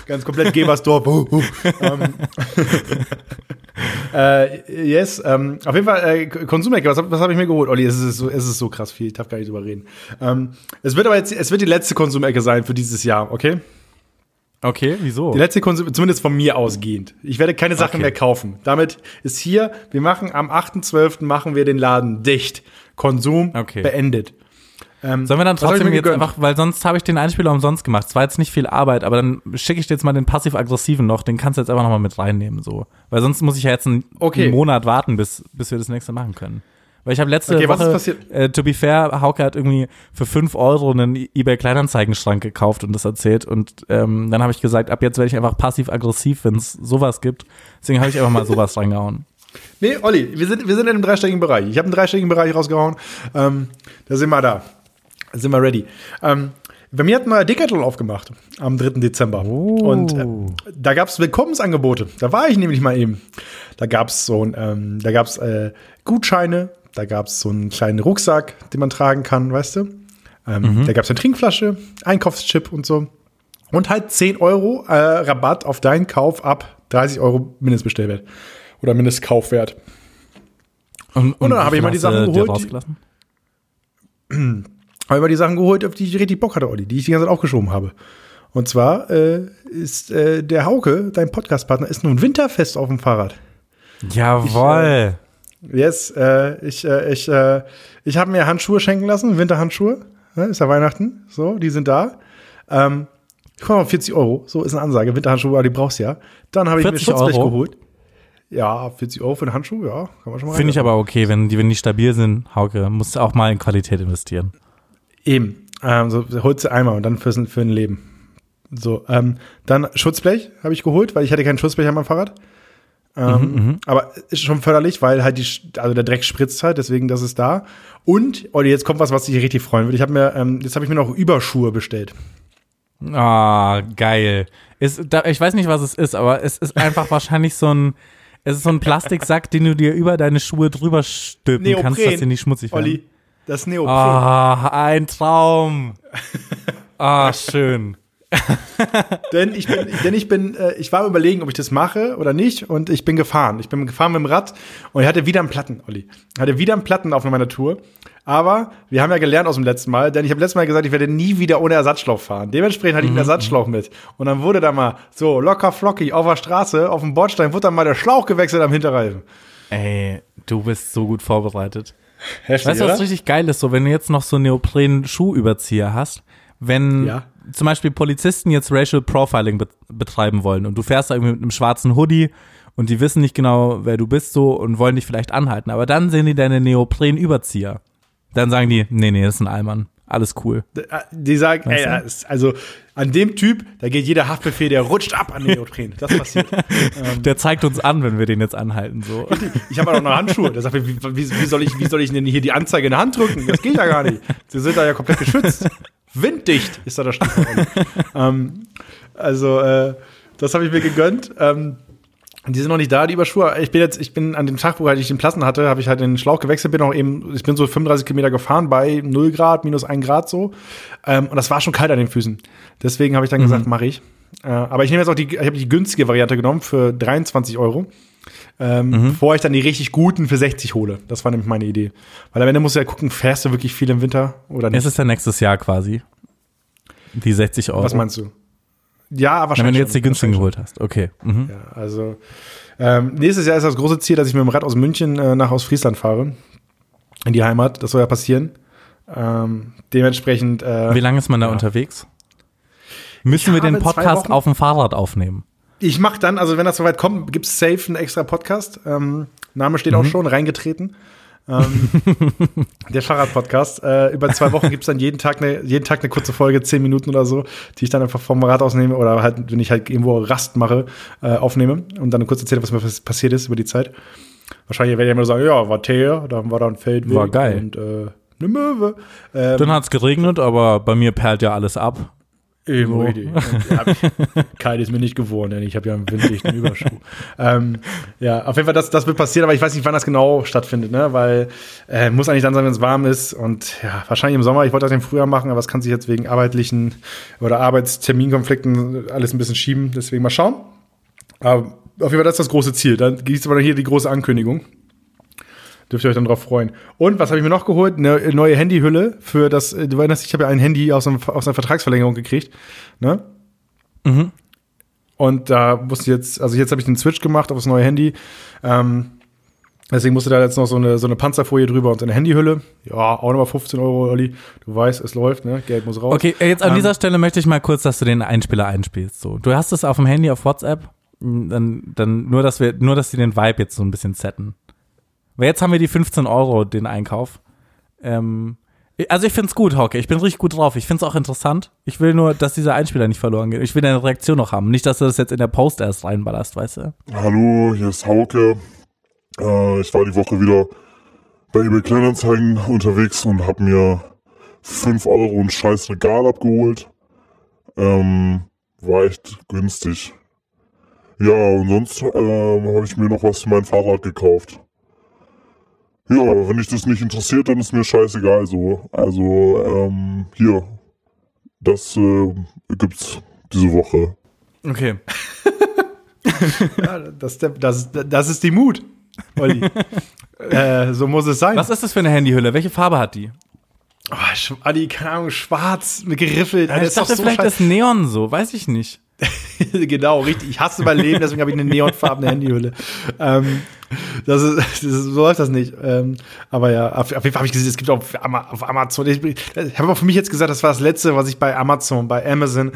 Ganz komplett Gebersdorf. <laughs> ähm, äh, yes, ähm, auf jeden Fall, äh, Konsumecke, was, was habe ich mir geholt? Olli, es ist, so, es ist so krass viel, ich darf gar nicht drüber reden. Ähm, es wird aber jetzt, es wird die letzte Konsumecke sein für dieses Jahr, okay? Okay, wieso? Die letzte Konsum, zumindest von mir ausgehend. Ich werde keine Sachen Okay. mehr kaufen. Damit ist hier, wir machen am 8.12. machen wir den Laden dicht. Konsum Okay. beendet. Ähm, Sollen wir dann trotzdem jetzt gegönnt? einfach, weil sonst habe ich den Einspieler umsonst gemacht. Es war jetzt nicht viel Arbeit, aber dann schicke ich dir jetzt mal den passiv-aggressiven noch, den kannst du jetzt einfach nochmal mit reinnehmen, so. Weil sonst muss ich ja jetzt einen, Okay. einen Monat warten, bis, bis wir das nächste machen können. Weil ich habe letzte Okay, was ist Woche, passiert? äh, to be fair, Hauke hat irgendwie für 5 Euro einen eBay-Kleinanzeigenschrank gekauft und das erzählt. Und ähm, dann habe ich gesagt, ab jetzt werde ich einfach passiv-aggressiv, wenn es sowas gibt. Deswegen habe ich einfach mal sowas <laughs> reingehauen. Nee, Olli, wir sind, wir sind in einem dreistelligen Bereich. Ich habe einen dreistelligen Bereich rausgehauen. Ähm, da sind wir da. Sind wir ready. Ähm, bei mir hat mal Decathlon aufgemacht am 3. Dezember. Und äh, da gab es Willkommensangebote. Da war ich nämlich mal eben. Da gab es so ein, ähm, da gab's, äh, Gutscheine, da gab es so einen kleinen Rucksack, den man tragen kann, weißt du? Ähm, Da gab es eine Trinkflasche, Einkaufschip und so. Und halt 10 Euro äh, Rabatt auf deinen Kauf ab 30 Euro Mindestbestellwert. Oder Mindestkaufwert. Und, Und dann wie hab ich mal die Sachen geholt, die-? <clears throat> <clears throat> habe immer die Sachen geholt, auf die ich richtig Bock hatte, Olli, die ich die ganze Zeit aufgeschoben habe. Und zwar äh, ist äh, der Hauke, dein Podcastpartner, ist nun winterfest auf dem Fahrrad. Jawoll. Yes, äh, ich, äh, ich, äh, ich habe mir Handschuhe schenken lassen, Winterhandschuhe. Ne, ist ja Weihnachten, so, die sind da. Ähm, komm mal, 40 Euro, so ist eine Ansage. Winterhandschuhe, aber die brauchst du ja. Dann habe ich mir 40 Schutzblech Euro? geholt. Ja, 40 Euro für einen Handschuh, ja, kann man schon mal Finde ich aber okay, wenn die, wenn die stabil sind, Hauke, musst du auch mal in Qualität investieren. Eben. Ähm, so holst du einmal und dann fürs, für ein Leben. So, ähm, dann Schutzblech habe ich geholt, weil ich hatte keinen Schutzblech an meinem Fahrrad. Ähm, aber ist schon förderlich, weil halt die, also der Dreck spritzt halt, deswegen das ist da. Und, Olli, jetzt kommt was, was dich richtig freuen würde. Ich habe mir, ähm, jetzt habe ich mir noch Überschuhe bestellt. Ah, geil. Ist, da, ich weiß nicht, was es ist, aber es ist einfach wahrscheinlich so ein, es ist so ein Plastiksack, den du dir über deine Schuhe drüber stülpen kannst, dass sie nicht schmutzig werden. Olli, das Neopren. Ah, ein Traum. Ah, schön. <laughs> Denn ich bin, denn ich bin, äh, ich war überlegen, ob ich das mache oder nicht und ich bin gefahren. Ich bin gefahren mit dem Rad und ich hatte wieder einen Platten, Olli. Ich hatte wieder einen Platten auf meiner Tour. Aber wir haben ja gelernt aus dem letzten Mal, denn ich habe letztes Mal gesagt, ich werde nie wieder ohne Ersatzschlauch fahren. Dementsprechend hatte ich einen Ersatzschlauch mit. Und dann wurde da mal so locker flockig auf der Straße, auf dem Bordstein, wurde dann mal der Schlauch gewechselt am Hinterreifen. Ey, du bist so gut vorbereitet. Heftig, Weißt du, was richtig geil ist? So, wenn du jetzt noch so einen Neopren-Schuhüberzieher hast, wenn Ja. zum Beispiel Polizisten jetzt Racial Profiling bet betreiben wollen und du fährst da irgendwie mit einem schwarzen Hoodie und die wissen nicht genau, wer du bist so und wollen dich vielleicht anhalten, aber dann sehen die deine Neopren-Überzieher. Dann sagen die, nee, nee, das ist ein Allmann. Alles cool. Die sagen, ey, du? also an dem Typ, da geht jeder Haftbefehl, der rutscht ab an Neopren. Das passiert. <laughs> Der zeigt uns an, wenn wir den jetzt anhalten. So. Ich habe auch noch Handschuhe. Der sagt, wie, wie, wie, soll ich, wie soll ich denn hier die Anzeige in der Hand drücken? Das geht ja gar nicht. Sie sind da ja komplett geschützt. Winddicht ist da das Stichwort. <laughs> ähm, also, äh, das habe ich mir gegönnt. Ähm, Die sind noch nicht da, die Überschuhe. Ich bin jetzt, ich bin an dem Tag, wo halt ich den Plassen hatte, habe ich halt den Schlauch gewechselt, bin auch eben, ich bin so 35 Kilometer gefahren bei 0 Grad, minus 1 Grad so. Ähm, und das war schon kalt an den Füßen. Deswegen habe ich dann gesagt, mache ich. Äh, aber ich nehme jetzt auch die, ich habe die günstige Variante genommen für 23 Euro. Ähm, Bevor ich dann die richtig guten für 60 hole. Das war nämlich meine Idee. Weil am Ende musst du ja gucken, fährst du wirklich viel im Winter oder nicht? Es ist ja nächstes Jahr quasi. Die 60 Euro. Was meinst du? Ja, Na, wahrscheinlich. wenn du jetzt die günstigen geholt hast. Okay. Mhm. Ja, also ähm, nächstes Jahr ist das große Ziel, dass ich mit dem Rad aus München äh, nach Ostfriesland fahre. In die Heimat. Das soll ja passieren. Ähm, dementsprechend. Äh, Wie lange ist man da ja. unterwegs? Müssen wir habe den Podcast auf dem Fahrrad aufnehmen? Ich mache dann, also wenn das soweit kommt, gibt's safe einen extra Podcast. Ähm, Name steht auch Mhm. schon, reingetreten. Ähm, <laughs> der Fahrrad-Podcast. Äh, über zwei Wochen gibt's dann jeden Tag, eine, jeden Tag eine kurze Folge, zehn Minuten oder so, die ich dann einfach vom Rad ausnehme oder halt, wenn ich halt irgendwo Rast mache, äh, aufnehme und dann kurz erzähle, was mir pass- passiert ist über die Zeit. Wahrscheinlich werde ich immer sagen, ja, war Teer, dann war da ein Feldweg War geil. und äh, eine Möwe. Ähm, Dann hat's geregnet, aber bei mir perlt ja alles ab. Eben So. Kalt ist mir nicht geworden, denn ich habe ja einen winddichten Überschuh. ähm, ja, auf jeden Fall, das, das wird passieren, aber ich weiß nicht, wann das genau stattfindet, ne? Weil äh, muss eigentlich dann sein, wenn es warm ist. Und ja, wahrscheinlich im Sommer. Ich wollte das im Frühjahr machen, aber es kann sich jetzt wegen arbeitlichen oder Arbeitsterminkonflikten alles ein bisschen schieben. Deswegen mal schauen. Aber auf jeden Fall, das ist das große Ziel. Dann gibt es aber hier die große Ankündigung. Dürft ihr euch dann drauf freuen. Und was habe ich mir noch geholt? Eine neue Handyhülle für das, du dich, ich habe ja ein Handy aus, einem, aus einer Vertragsverlängerung gekriegt. Ne? Mhm. Und da musste ich jetzt, also jetzt habe ich den Switch gemacht auf das neue Handy. Ähm, deswegen musste da jetzt noch so eine, so eine Panzerfolie drüber und so eine Handyhülle. Ja, auch nochmal 15 Euro, Olli. Du weißt, es läuft, ne? Geld muss raus. Okay, jetzt an Ähm, dieser Stelle möchte ich mal kurz, dass du den Einspieler einspielst. So, du hast es auf dem Handy auf WhatsApp, dann, dann nur, dass wir, nur, dass sie den Vibe jetzt so ein bisschen setten. Weil jetzt haben wir die 15 Euro, den Einkauf. Ähm, also ich find's gut, Hauke. Ich bin richtig gut drauf. Ich find's auch interessant. Ich will nur, dass dieser Einspieler nicht verloren geht. Ich will deine Reaktion noch haben. Nicht, dass du das jetzt in der Post erst reinballerst, weißt du? Hallo, hier ist Hauke. Äh, ich war die Woche wieder bei eBay Kleinanzeigen unterwegs und habe mir 5 Euro ein scheiß Regal abgeholt. Ähm, war echt günstig. Ja, und sonst ähm, habe ich mir noch was für mein Fahrrad gekauft. Ja, aber wenn dich das nicht interessiert, dann ist mir scheißegal so. Also, ähm, hier. Das äh, gibt's diese Woche. Okay. <laughs> Ja, das, das, das ist die Mut, Olli. <laughs> äh, so muss es sein. Was ist das für eine Handyhülle? Welche Farbe hat die? Oh, Olli, keine Ahnung, schwarz, geriffelt. ich dachte, vielleicht scheiß- ist Neon so. Weiß ich nicht. <laughs> genau, richtig. Ich hasse mein Leben, deswegen habe ich eine neonfarbene Handyhülle. Ähm, das ist, das ist, so läuft das nicht. Ähm, aber ja, auf, auf jeden Fall habe ich gesehen, es gibt auch auf, Ama- auf Amazon. Ich, ich habe aber für mich jetzt gesagt, das war das Letzte, was ich bei Amazon, bei Amazon,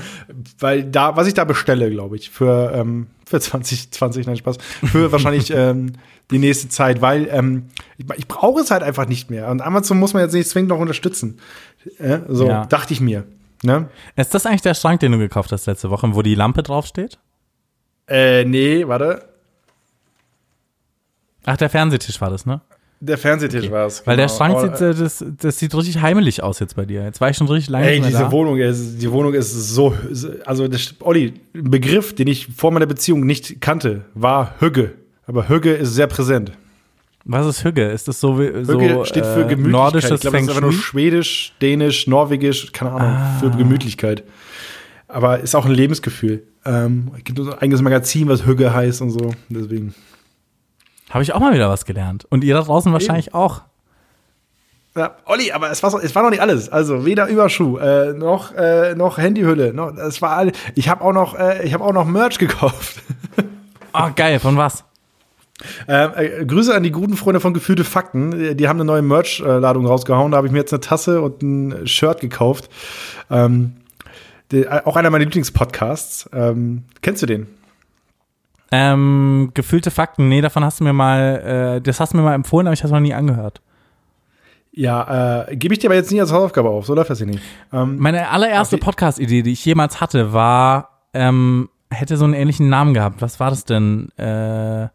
weil da, was ich da bestelle, glaube ich, für, ähm, für 2020, nein, Spaß, für wahrscheinlich <laughs> ähm, die nächste Zeit, weil ähm, ich, ich brauche es halt einfach nicht mehr. Und Amazon muss man jetzt nicht zwingend noch unterstützen. Äh, so Ja. dachte ich mir. Ne? Ist das eigentlich der Schrank, den du gekauft hast letzte Woche, wo die Lampe draufsteht? Äh, nee, warte. Ach, der Fernsehtisch war das, ne? Der Fernsehtisch war es. Weil der genau. Schrank Aber, sieht, äh, das, das sieht richtig heimelig aus jetzt bei dir. Jetzt war ich schon richtig lange Ey, diese da. Wohnung, ist, die Wohnung ist so, also das, Olli, ein Begriff, den ich vor meiner Beziehung nicht kannte, war Hügge. Aber Hügge ist sehr präsent. Was ist Hügge? Ist das so, wie- so Hügge steht für äh, Gemütlichkeit. nordisches ich glaube, das ist einfach nur? Schwedisch, Dänisch, Norwegisch, keine Ahnung, Ah. für Gemütlichkeit. Aber ist auch ein Lebensgefühl. Ähm, es gibt so ein eigenes Magazin, was Hügge heißt und so. Deswegen. Habe ich auch mal wieder was gelernt. Und ihr da draußen wahrscheinlich auch. Ja, Olli, aber es war, es war noch nicht alles. Also weder Überschuh, äh, noch, äh, noch Handyhülle. Noch, es war all, ich habe auch noch, äh, ich habe auch noch Merch gekauft. Oh, geil. Von was? Ähm, äh, Grüße an die guten Freunde von Gefühlte Fakten. Äh, Die haben eine neue Merch-Ladung rausgehauen. Da habe ich mir jetzt eine Tasse und ein Shirt gekauft. Ähm, die, äh, auch einer meiner Lieblingspodcasts. Ähm, kennst du den? Ähm, gefühlte Fakten. Nee, davon hast du mir mal, äh, das hast du mir mal empfohlen, aber ich habe es noch nie angehört. Ja, äh, gebe ich dir aber jetzt nicht als Hausaufgabe auf. So läuft das hier nicht. Ähm, Meine allererste. Podcast-Idee, die ich jemals hatte, war, ähm, hätte so einen ähnlichen Namen gehabt. Was war das denn? Äh,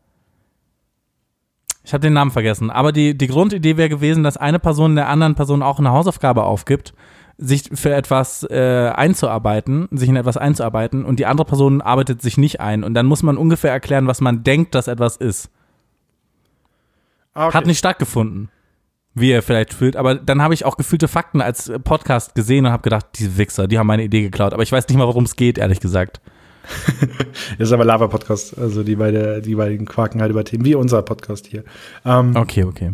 ich habe den Namen vergessen. Aber die, die Grundidee wäre gewesen, dass eine Person der anderen Person auch eine Hausaufgabe aufgibt, sich für etwas äh, einzuarbeiten, sich in etwas einzuarbeiten und die andere Person arbeitet sich nicht ein. Und dann muss man ungefähr erklären, was man denkt, dass etwas ist. Ah, okay. Hat nicht stattgefunden. Wie ihr vielleicht fühlt, aber dann habe ich auch gefühlte Fakten als Podcast gesehen und habe gedacht, diese Wichser, die haben meine Idee geklaut. Aber ich weiß nicht mal, worum es geht, ehrlich gesagt. Das ist aber Lava-Podcast, also die, beide, die beiden quaken halt über Themen, wie unser Podcast hier. Ähm, Okay, okay.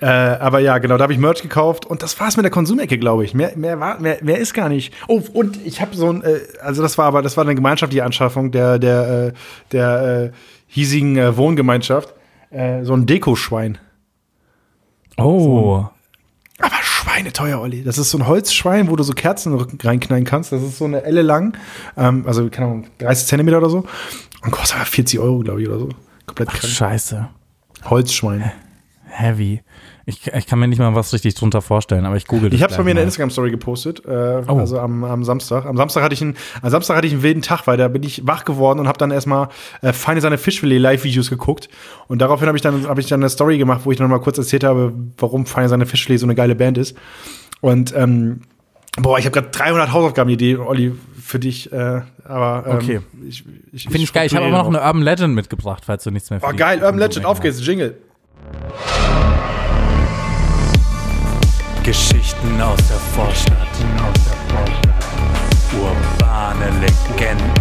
Äh, aber ja, genau, da habe ich Merch gekauft und das war's mit der Konsumecke, glaube ich. Mehr, mehr, war, mehr, mehr ist gar nicht. Oh, und ich habe so ein, äh, also das war aber, das war eine gemeinschaftliche Anschaffung der, der, äh, der äh, hiesigen äh, Wohngemeinschaft. Äh, so ein Dekoschwein. Oh. Aber schweineteuer, Olli. Das ist so ein Holzschwein, wo du so Kerzen reinknallen kannst. Das ist so eine Elle lang, ähm, also keine Ahnung, 30 Zentimeter oder so. Und kostet aber 40 Euro, glaube ich, oder so. Komplett Ach, krank. scheiße. Holzschwein. Heavy. Ich, ich kann mir nicht mal was richtig drunter vorstellen, aber ich google das Ich habe es bei mir in der. Instagram-Story gepostet, äh, Oh. also am, am Samstag. Am Samstag hatte ich einen, am Samstag hatte ich einen wilden Tag, weil da bin ich wach geworden und habe dann erstmal äh, feine seine Fischfilet Live-Videos geguckt und daraufhin habe ich dann habe ich dann eine Story gemacht, wo ich dann mal kurz erzählt habe, warum feine seine Fischfilet so eine geile Band ist. Und ähm, boah, ich habe gerade 300 Hausaufgaben-Ideen, Olli, für dich. Äh, aber ähm, Okay. ich, ich, Finde ich geil. Ich habe aber noch eine Urban Legend mitgebracht, falls du nichts mehr Oh geil, Urban Legend, auf geht's, Jingle. Geschichten aus der Vorstadt. Urbane Legenden.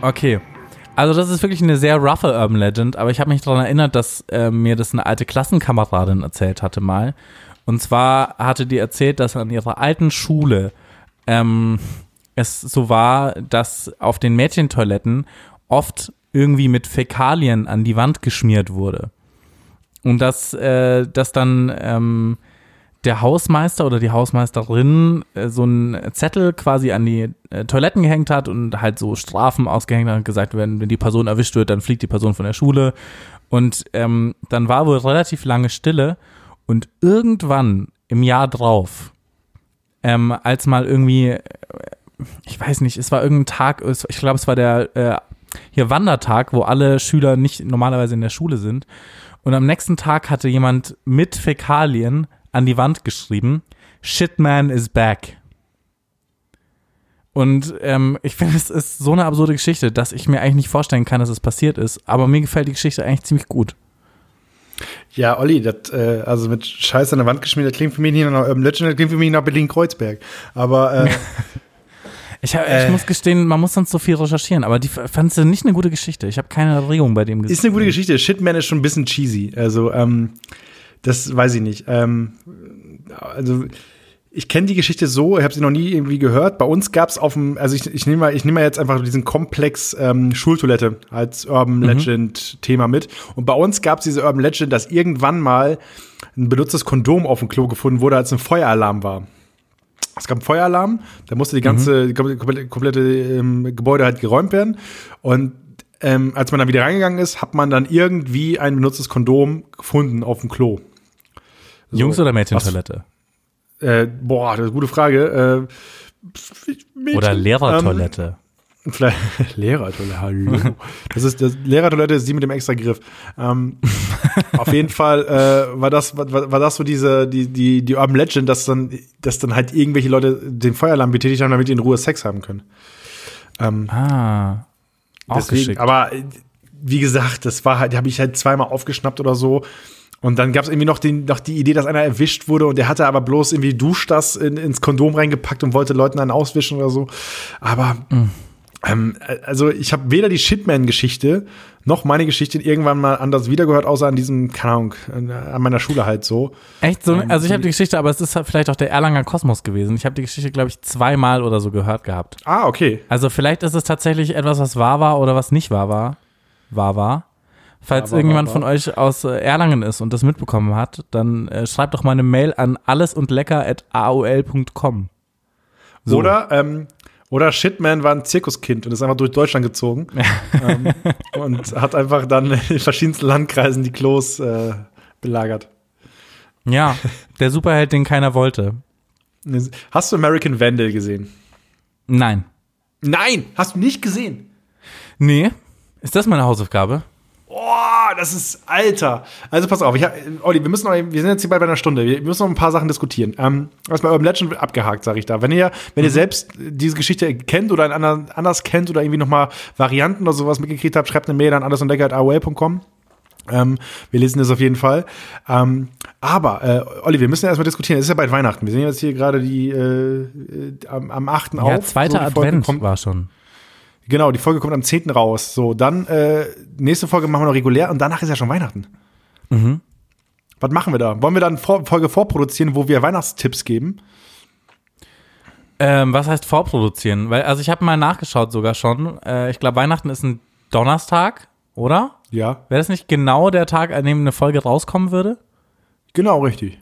Okay. Also das ist wirklich eine sehr roughe Urban Legend, aber ich habe mich daran erinnert, dass äh, mir das eine alte Klassenkameradin erzählt hatte mal. Und zwar hatte die erzählt, dass an ihrer alten Schule ähm, es so war, dass auf den Mädchentoiletten oft irgendwie mit Fäkalien an die Wand geschmiert wurde. Und dass, äh, dass dann ähm, der Hausmeister oder die Hausmeisterin äh, so einen Zettel quasi an die äh, Toiletten gehängt hat und halt so Strafen ausgehängt hat und gesagt, wenn, wenn die Person erwischt wird, dann fliegt die Person von der Schule. Und ähm, dann war wohl relativ lange Stille und irgendwann im Jahr drauf, ähm, als mal irgendwie, äh, ich weiß nicht, es war irgendein Tag, ich glaube, es war der äh, hier Wandertag, wo alle Schüler nicht normalerweise in der Schule sind. Und am nächsten Tag hatte jemand mit Fäkalien an die Wand geschrieben, Shitman is back. Und ähm, ich finde, es ist so eine absurde Geschichte, dass ich mir eigentlich nicht vorstellen kann, dass es passiert ist. Aber mir gefällt die Geschichte eigentlich ziemlich gut. Ja, Olli, das, äh, also mit Scheiße an der Wand geschmiert, das klingt für mich nicht nach Urban Legend, das klingt für mich nach Berlin-Kreuzberg. Aber äh, <laughs> Ich, hab, Äh. ich muss gestehen, man muss sonst so viel recherchieren, aber die fandst du nicht eine gute Geschichte. Ich habe keine Erregung bei dem gesehen. Ist eine gute Geschichte. Shitman ist schon ein bisschen cheesy. Also, ähm, das weiß ich nicht. Ähm, also, ich kenne die Geschichte so, ich habe sie noch nie irgendwie gehört. Bei uns gab es auf dem, also ich, ich nehme mal, ich nehme mal jetzt einfach diesen Komplex ähm, Schultoilette als Urban Legend Thema mit. Und bei uns gab es diese Urban Legend, dass irgendwann mal ein benutztes Kondom auf dem Klo gefunden wurde, als ein Feueralarm war. Es gab einen Feueralarm, da musste die ganze, die komplette, komplette ähm, Gebäude halt geräumt werden. Und ähm, als man dann wieder reingegangen ist, hat man dann irgendwie ein benutztes Kondom gefunden auf dem Klo. So, Jungs- oder Mädchentoilette? Äh, boah, das ist eine gute Frage. Äh, Mädchen, Oder Lehrertoilette? Ähm, vielleicht <laughs> Lehrertoilette, hallo. <laughs> Das ist das Lehrertoilette ist die mit dem extra Griff. Ähm, auf jeden Fall äh, war das war, war das so diese die die die Urban Legend, dass dann dass dann halt irgendwelche Leute den Feueralarm betätigt haben, damit die in Ruhe Sex haben können. Ähm, ah, auch Deswegen, geschickt. aber wie gesagt, das war halt, die habe ich halt zweimal aufgeschnappt oder so. Und dann gab es irgendwie noch, den, noch die Idee, dass einer erwischt wurde und der hatte aber bloß irgendwie Duschdas in, ins Kondom reingepackt und wollte Leuten einen auswischen oder so. Aber ähm, äh, also ich habe weder die Shitman-Geschichte noch meine Geschichte irgendwann mal anders wiedergehört, außer an diesem, keine Ahnung, an, meiner Schule halt so. Echt so? Ähm, Also ich habe die- Geschichte, aber es ist halt vielleicht auch der Erlanger Kosmos gewesen. Ich habe die Geschichte, glaube ich, zweimal oder so gehört gehabt. Ah, okay. Also vielleicht ist es tatsächlich etwas, was wahr war oder was nicht wahr war. Wahr war. Falls war, irgendjemand wahr von euch aus äh, Erlangen ist und das mitbekommen hat, dann äh, schreibt doch mal eine Mail an allesundlecker.aol.com. So. Oder, ähm, oder Shitman war ein Zirkuskind und ist einfach durch Deutschland gezogen <laughs> ähm, und hat einfach dann <laughs> in verschiedensten Landkreisen die Klos äh, belagert. Ja, der Superheld, den keiner wollte. Hast du American Vandal gesehen? Nein. Nein, hast du nicht gesehen. Nee. Ist das meine Hausaufgabe? Oh, das ist Alter. Also pass auf, ich hab, Olli, wir müssen noch, wir sind jetzt hier bei einer Stunde. Wir müssen noch ein paar Sachen diskutieren. Ähm, was bei Urban Legend abgehakt, sage ich da. Wenn ihr, wenn ihr selbst diese Geschichte kennt oder einen anders kennt oder irgendwie noch mal Varianten oder sowas mitgekriegt habt, schreibt eine Mail an allesundlecker.aol.com. Ähm, wir lesen das auf jeden Fall. Ähm, aber, äh, Olli, wir müssen ja erstmal diskutieren. Es ist ja bald Weihnachten. Wir sehen jetzt hier gerade die äh, äh, am, am 8. Ja, auf. zweiter So, Advent war schon. Genau, die Folge kommt am 10. raus. So, dann äh, nächste Folge machen wir noch regulär und danach ist ja schon Weihnachten. Mhm. Was machen wir da? Wollen wir dann vor, Folge vorproduzieren, wo wir Weihnachtstipps geben? Ähm, was heißt vorproduzieren? Weil, also ich habe mal nachgeschaut sogar schon. Äh, ich glaube, Weihnachten ist ein Donnerstag, oder? Ja. Wäre das nicht genau der Tag, an dem eine Folge rauskommen würde? Genau, richtig.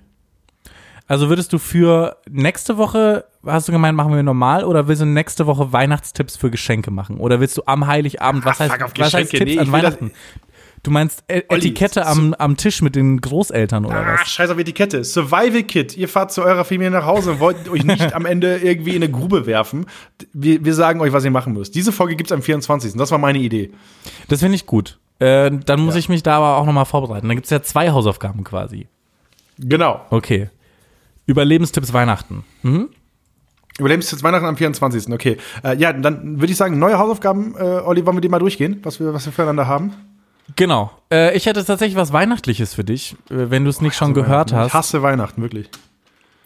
Also würdest du für nächste Woche, hast du gemeint, machen wir normal oder willst du nächste Woche Weihnachtstipps für Geschenke machen? Oder willst du am Heiligabend, was Ah, heißt, was heißt Geschenke. Tipps Nee, an Weihnachten? Du meinst Olli, Etikette am, am Tisch mit den Großeltern oder Ah, was? scheiß auf Etikette. Survival Kit. Ihr fahrt zu eurer Familie nach Hause und wollt euch nicht <laughs> am Ende irgendwie in eine Grube werfen. Wir, wir sagen euch, was ihr machen müsst. Diese Folge gibt's am 24. Das war meine Idee. Das finde ich gut. Äh, dann muss Ja. ich mich da aber auch nochmal vorbereiten. Dann gibt es ja zwei Hausaufgaben quasi. Genau. Okay. Überlebenstipps Weihnachten. Mhm. Überlebst jetzt Weihnachten am 24. Okay. Äh, ja, dann würde ich sagen, neue Hausaufgaben. Äh, Olli, wollen wir die mal durchgehen, was wir, was wir füreinander haben? Genau. Äh, ich hätte tatsächlich was Weihnachtliches für dich, äh, wenn du es nicht schon gehört Ich hast. hasse Weihnachten, wirklich.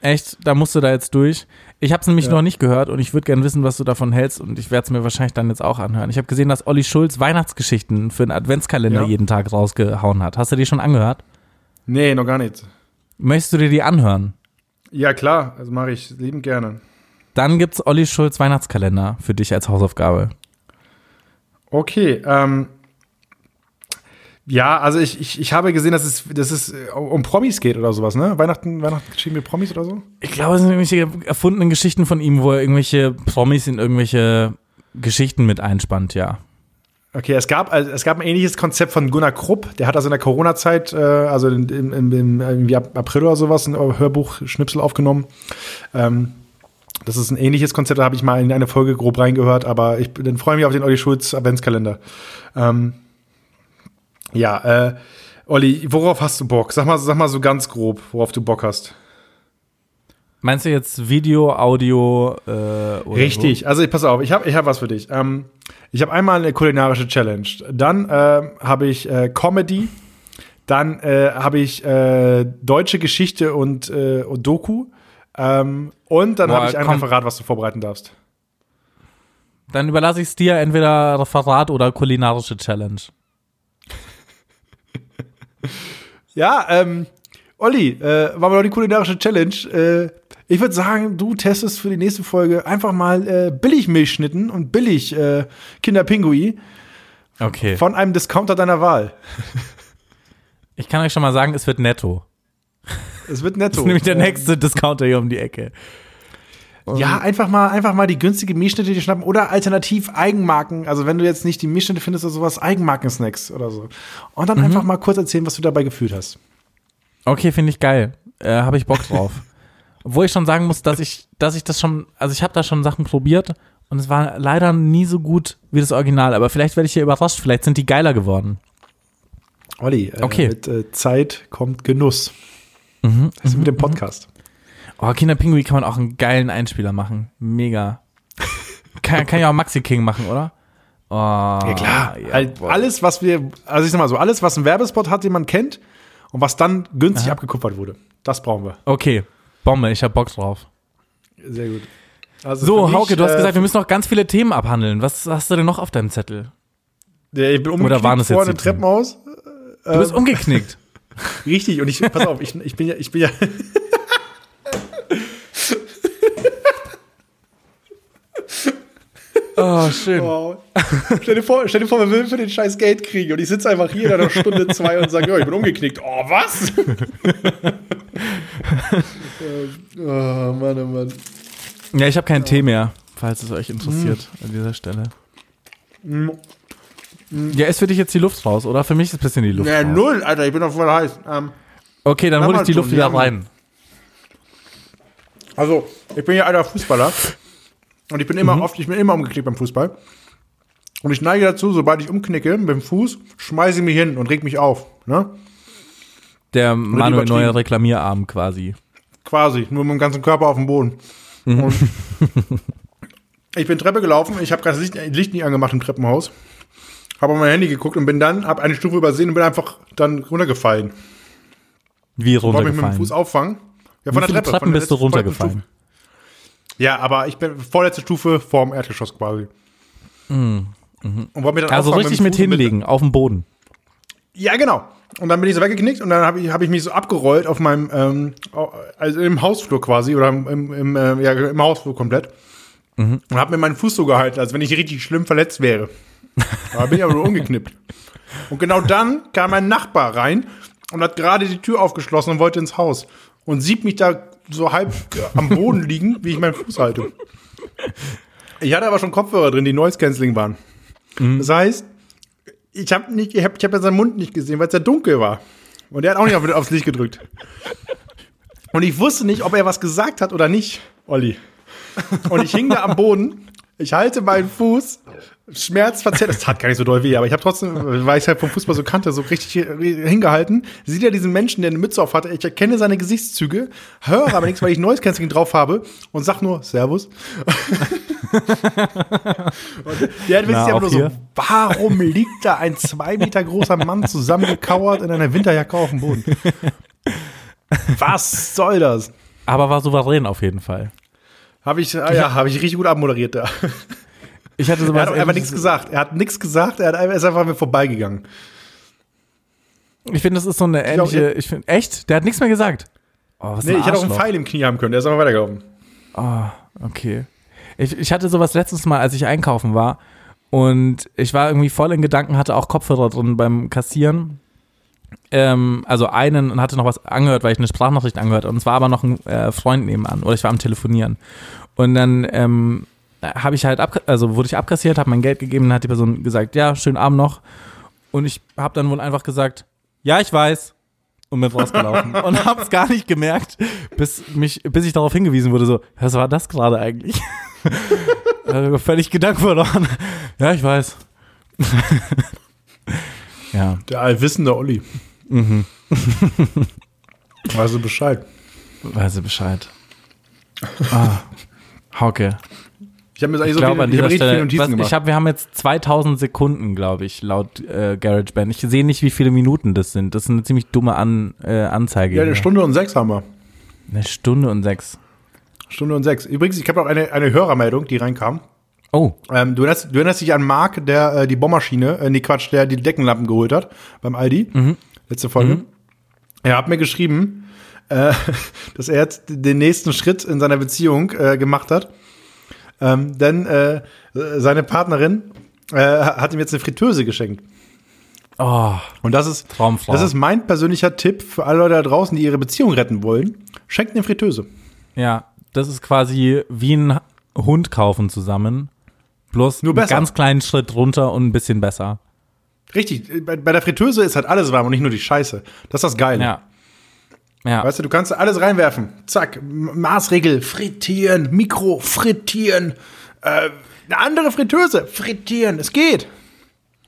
Echt, da musst du da jetzt durch. Ich habe es nämlich Ja. noch nicht gehört und ich würde gerne wissen, was du davon hältst und ich werde es mir wahrscheinlich dann jetzt auch anhören. Ich habe gesehen, dass Olli Schulz Weihnachtsgeschichten für einen Adventskalender Ja. jeden Tag rausgehauen hat. Hast du die schon angehört? Nee, noch gar nicht. Möchtest du dir die anhören? Ja, klar. Also mache ich liebend gerne. Dann gibt's Olli Schulz Weihnachtskalender für dich als Hausaufgabe. Okay, ähm. Ja, also ich, ich, ich habe gesehen, dass es, dass es äh, um Promis geht oder sowas, ne? Weihnachten, Weihnachten geschrieben mit Promis oder so? Ich glaube, es sind irgendwelche erfundenen Geschichten von ihm, wo er irgendwelche Promis in irgendwelche Geschichten mit einspannt, ja. Okay, es gab, also es gab ein ähnliches Konzept von Gunnar Krupp, der hat also in der Corona-Zeit, äh, also irgendwie ab April oder sowas, ein Hörbuch-Schnipsel aufgenommen. Ähm, das ist ein ähnliches Konzept, da habe ich mal in eine Folge grob reingehört, aber ich dann freue mich auf den Olli Schulz Adventskalender. Ähm, ja, äh, Olli, worauf hast du Bock? Sag mal, sag mal so ganz grob, worauf du Bock hast. Meinst du jetzt Video, Audio äh, oder Richtig, also ich, pass auf, ich habe ich hab was für dich. Ähm, ich habe einmal eine kulinarische Challenge, dann ähm, habe ich äh, Comedy, dann äh, habe ich äh, deutsche Geschichte und, äh, und Doku ähm, und dann habe ich ein komm. Referat, was du vorbereiten darfst. Dann überlasse ich es dir entweder Referat oder kulinarische Challenge. <laughs> Ja, ähm, Olli, äh, war mal noch die kulinarische Challenge. Äh, ich würde sagen, du testest für die nächste Folge einfach mal äh, billig Milchschnitten und billig äh, Kinderpingui Okay. von einem Discounter deiner Wahl. Ich kann euch schon mal sagen, es wird netto. <laughs> Es wird netto. Das ist nämlich der nächste Discounter hier um die Ecke. Ja, einfach mal, einfach mal die günstige Milchschnitte dir schnappen oder alternativ Eigenmarken. Also wenn du jetzt nicht die Milchschnitte findest oder sowas, Eigenmarken-Snacks oder so. Und dann einfach mal kurz erzählen, was du dabei gefühlt hast. Okay, finde ich geil. Äh, habe ich Bock drauf. <laughs> Obwohl ich schon sagen muss, dass ich, dass ich das schon, also ich habe da schon Sachen probiert und es war leider nie so gut wie das Original. Aber vielleicht werde ich hier überrascht. Vielleicht sind die geiler geworden. Olli, äh, Okay. mit äh, Zeit kommt Genuss. Mhm, Das ist mit dem Podcast. Oh, Kinderpingui kann man auch einen geilen Einspieler machen. Mega. kann, kann ja auch Maxi King machen, oder? Oh, Ja klar, ja, halt alles, was wir, also ich sag mal so, alles, was ein Werbespot hat, den man kennt und was dann günstig Aha. abgekupfert wurde. Das brauchen wir. Okay, Bombe, ich hab Bock drauf. Sehr gut. Also So, für mich, Hauke, du hast äh, gesagt, wir müssen noch ganz viele Themen abhandeln. Was hast du denn noch auf deinem Zettel? ja, ich bin Oder waren umgeknickt das jetzt im Treppenhaus. Du bist umgeknickt. <laughs> Richtig, und ich, pass auf, ich, ich bin ja, ich bin ja. Oh, <laughs> schön. Wow. stell, dir vor, stell dir vor, wir würden für den scheiß Geld kriegen und ich sitze einfach hier in einer Stunde zwei und sage, ja, ich bin umgeknickt. Oh, was? <laughs> oh, Mann, oh Mann. Ja, ich habe keinen Tee mehr, falls es euch interessiert an dieser Stelle. Ja, ist für dich jetzt die Luft raus, oder? Für mich ist ein bisschen die Luft Ja, raus. null, Alter, ich bin doch voll heiß. Ähm, Okay, dann hol ich die Luft wieder rein. also, ich bin ja alter Fußballer und ich bin Mhm. immer oft, ich bin immer umgeknickt beim Fußball. Und ich neige dazu, sobald ich umknicke mit dem Fuß, schmeiße ich mich hin und reg mich auf. Ne? Der Manuel übertrieben. Neuer Reklamierarm quasi. Quasi, nur mit dem ganzen Körper auf dem Boden. Und <laughs> ich bin Treppe gelaufen, ich habe gerade das Licht, Licht nicht angemacht im Treppenhaus. Habe auf mein Handy geguckt und bin dann, habe eine Stufe übersehen und bin einfach dann runtergefallen. Wie Wollte mich mit dem runtergefallen. Fuß auffangen. Ja, Wie von der viele Treppe. Treppen von der bist du runtergefallen? Ja, aber ich bin vorletzte Stufe vorm Erdgeschoss quasi. Und wollte mich dann Also richtig mit bin- hinlegen, auf dem Boden. Ja, genau. Und dann bin ich so weggeknickt und dann habe ich, hab ich mich so abgerollt auf meinem, ähm, also im Hausflur quasi oder im, im, äh, ja, im Hausflur komplett. Und habe mir meinen Fuß so gehalten, als wenn ich richtig schlimm verletzt wäre. Da bin ich aber nur umgeknippt. Und genau dann kam mein Nachbar rein und hat gerade die Tür aufgeschlossen und wollte ins Haus. Und sieht mich da so halb am Boden liegen, wie ich meinen Fuß halte. Ich hatte aber schon Kopfhörer drin, die Noise Cancelling waren. Das heißt, ich habe nicht, ich habe ich hab ja seinen Mund nicht gesehen, weil es ja dunkel war. Und er hat auch nicht auf, aufs Licht gedrückt. Und ich wusste nicht, ob er was gesagt hat oder nicht, Olli. Und ich hing da am Boden, ich halte meinen Fuß, schmerzverzerrt, es tat gar nicht so doll weh, aber ich habe trotzdem, weil ich halt vom Fußball so kannte, so richtig hingehalten. Sieht er diesen Menschen, der eine Mütze auf hatte, ich erkenne seine Gesichtszüge, höre aber nichts, weil ich Noise Cancelling drauf habe und sag nur Servus. und der hat auch nur so, warum liegt da ein zwei Meter großer Mann zusammengekauert in einer Winterjacke auf dem Boden? Was soll das? Aber war souverän auf jeden Fall. Habe ich, ah ja, habe ich richtig gut abmoderiert da. Ich hatte Er sowas hat einfach nichts gesagt. Er hat nichts gesagt, er hat er ist einfach mir vorbeigegangen. Ich finde, das ist so eine ähnliche. Ich finde, echt? Der hat nichts mehr gesagt. Oh, was Nee, ich hätte auch einen. Pfeil im Knie haben können, der ist einfach weitergelaufen. Okay. Ich, ich hatte sowas letztes Mal, als ich einkaufen war. Und ich war irgendwie voll in Gedanken, hatte auch Kopfhörer drin beim Kassieren. Ähm, also einen und hatte noch was angehört, weil ich eine Sprachnachricht angehört habe. Und es war aber noch ein äh, Freund nebenan. Oder ich war am Telefonieren. Und dann ähm, habe ich halt, ab, also wurde ich abkassiert, habe mein Geld gegeben, dann hat die Person gesagt, ja, schönen Abend noch. Und ich habe dann wohl einfach gesagt, ja, ich weiß. Und bin rausgelaufen. <laughs> und habe es gar nicht gemerkt, bis, mich, bis ich darauf hingewiesen wurde, so, was war das gerade eigentlich? also, <laughs> völlig Gedanken verloren. Ja, ich weiß. <laughs> ja, Der allwissende Olli. Mhm. Weißt du Bescheid. weiß ich Bescheid. Ah, Hauke. Ich habe mir eigentlich Ich so glaube viele, an ich hab Stelle, Notizen was, gemacht. ich hab, wir haben jetzt 2000 Sekunden, glaube ich, laut äh, GarageBand. Ich sehe nicht, wie viele Minuten das sind. Das ist eine ziemlich dumme An, äh, Anzeige. ja, hier. eine Stunde und sechs haben wir. Eine Stunde und sechs. Stunde und sechs. Übrigens, ich habe auch eine, eine Hörermeldung, die reinkam. Oh, Ähm, du, erinnerst, du erinnerst dich an Marc, der äh, die Bohrmaschine, äh, nee, Quatsch, der die Deckenlampen geholt hat beim Aldi. Mhm. Letzte Folge. Er hat mir geschrieben, äh, <laughs> dass er jetzt den nächsten Schritt in seiner Beziehung äh, gemacht hat. Ähm, denn äh, seine Partnerin äh, hat ihm jetzt eine Fritteuse geschenkt. oh, Und das ist, Traumfrau. das ist mein persönlicher Tipp für alle Leute da draußen, die ihre Beziehung retten wollen. Schenkt eine Fritteuse. ja, das ist quasi wie ein Hund kaufen zusammen. Bloß Nur einen ganz kleinen Schritt runter und ein bisschen besser. Richtig, bei, bei der Fritteuse ist halt alles warm und nicht nur die Scheiße. Das ist das Geile. Ja. Ja. Weißt du, du kannst alles reinwerfen. Zack, Maßregel, frittieren, Mikro, frittieren. Äh, eine andere Fritteuse, frittieren, es geht.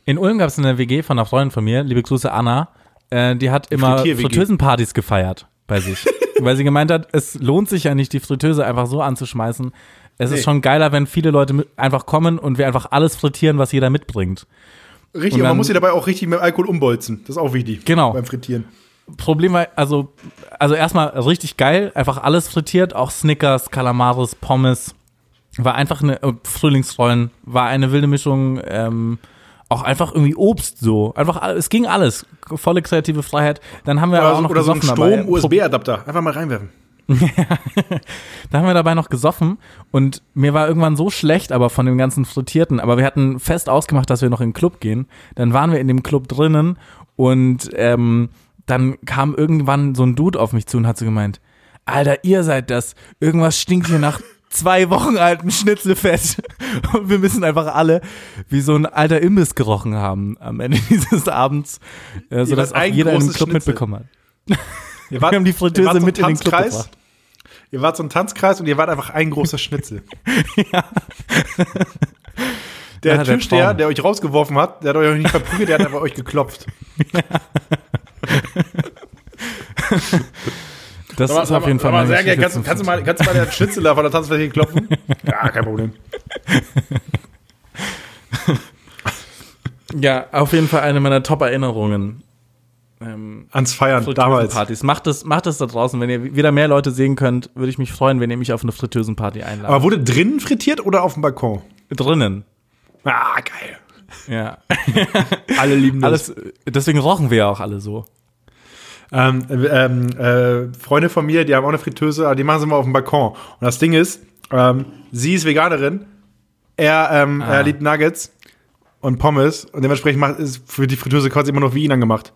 In Ulm gab es eine WG von einer Freundin von mir, liebe Grüße Anna, äh, die hat immer. Fritteusenpartys gefeiert bei sich. <laughs> weil sie gemeint hat, es lohnt sich ja nicht, die Fritteuse einfach so anzuschmeißen. Es Nee. ist schon geiler, wenn viele Leute einfach kommen und wir einfach alles frittieren, was jeder mitbringt. Richtig, Und und man dann- muss sie dabei auch richtig mit Alkohol umbolzen. Das ist auch wichtig. Genau. Beim Frittieren. Problem war, also, also erstmal richtig geil, einfach alles frittiert, auch Snickers, Kalamaris, Pommes. War einfach eine äh, Frühlingsrollen, war eine wilde Mischung, ähm, auch einfach irgendwie Obst so. Einfach, es ging alles. Volle kreative Freiheit. Dann haben wir aber auch Oder, noch oder so ein gesoffen dabei. Strom-USB-Adapter. Einfach mal reinwerfen. <laughs> Da haben wir dabei noch gesoffen und mir war irgendwann so schlecht, aber von dem ganzen Frittierten. Aber wir hatten fest ausgemacht, dass wir noch in den Club gehen. Dann waren wir in dem Club drinnen und ähm, dann kam irgendwann so ein Dude auf mich zu und hat so gemeint, Alter, ihr seid das. Irgendwas stinkt hier nach <laughs> zwei Wochen alten Schnitzelfett. Und wir müssen einfach alle wie so ein alter Imbiss gerochen haben am Ende <laughs> dieses Abends, äh, sodass wart auch jeder großes Club Schnitzel. mitbekommen hat. <laughs> Ihr Wir haben die Fritteuse wart mit in den Club Tanzkreis. gebracht. Ihr wart so ein Tanzkreis und ihr wart einfach ein großer Schnitzel. Der Ja, der Türsteher, Traum. der euch rausgeworfen hat, der hat euch nicht verprügelt, der hat einfach euch geklopft. <laughs> Das ist auf jeden Fall mal meine sehr gerne, kannst, kannst, du mal, kannst du mal der Schnitzeler von der Tanzfläche klopfen? <laughs> Ja, kein Problem. Ja, auf jeden Fall eine meiner Top-Erinnerungen. Ähm, Ans Feiern, damals. Partys. Macht es, macht es da draußen. Wenn ihr wieder mehr Leute sehen könnt, würde ich mich freuen, wenn ihr mich auf eine Fritteusenparty einladet. Aber wurde drinnen frittiert oder auf dem Balkon? drinnen. Ah, geil. Ja. <laughs> Alle lieben das. Alles, deswegen rochen wir ja auch alle so. Ähm, ähm, äh, Freunde von mir, die haben auch eine Fritteuse, aber die machen sie immer auf dem Balkon. Und das Ding ist, ähm, sie ist Veganerin, er, ähm, Ah. er liebt Nuggets und Pommes und dementsprechend macht, ist für die Fritteuse quasi immer noch wie ihn angemacht.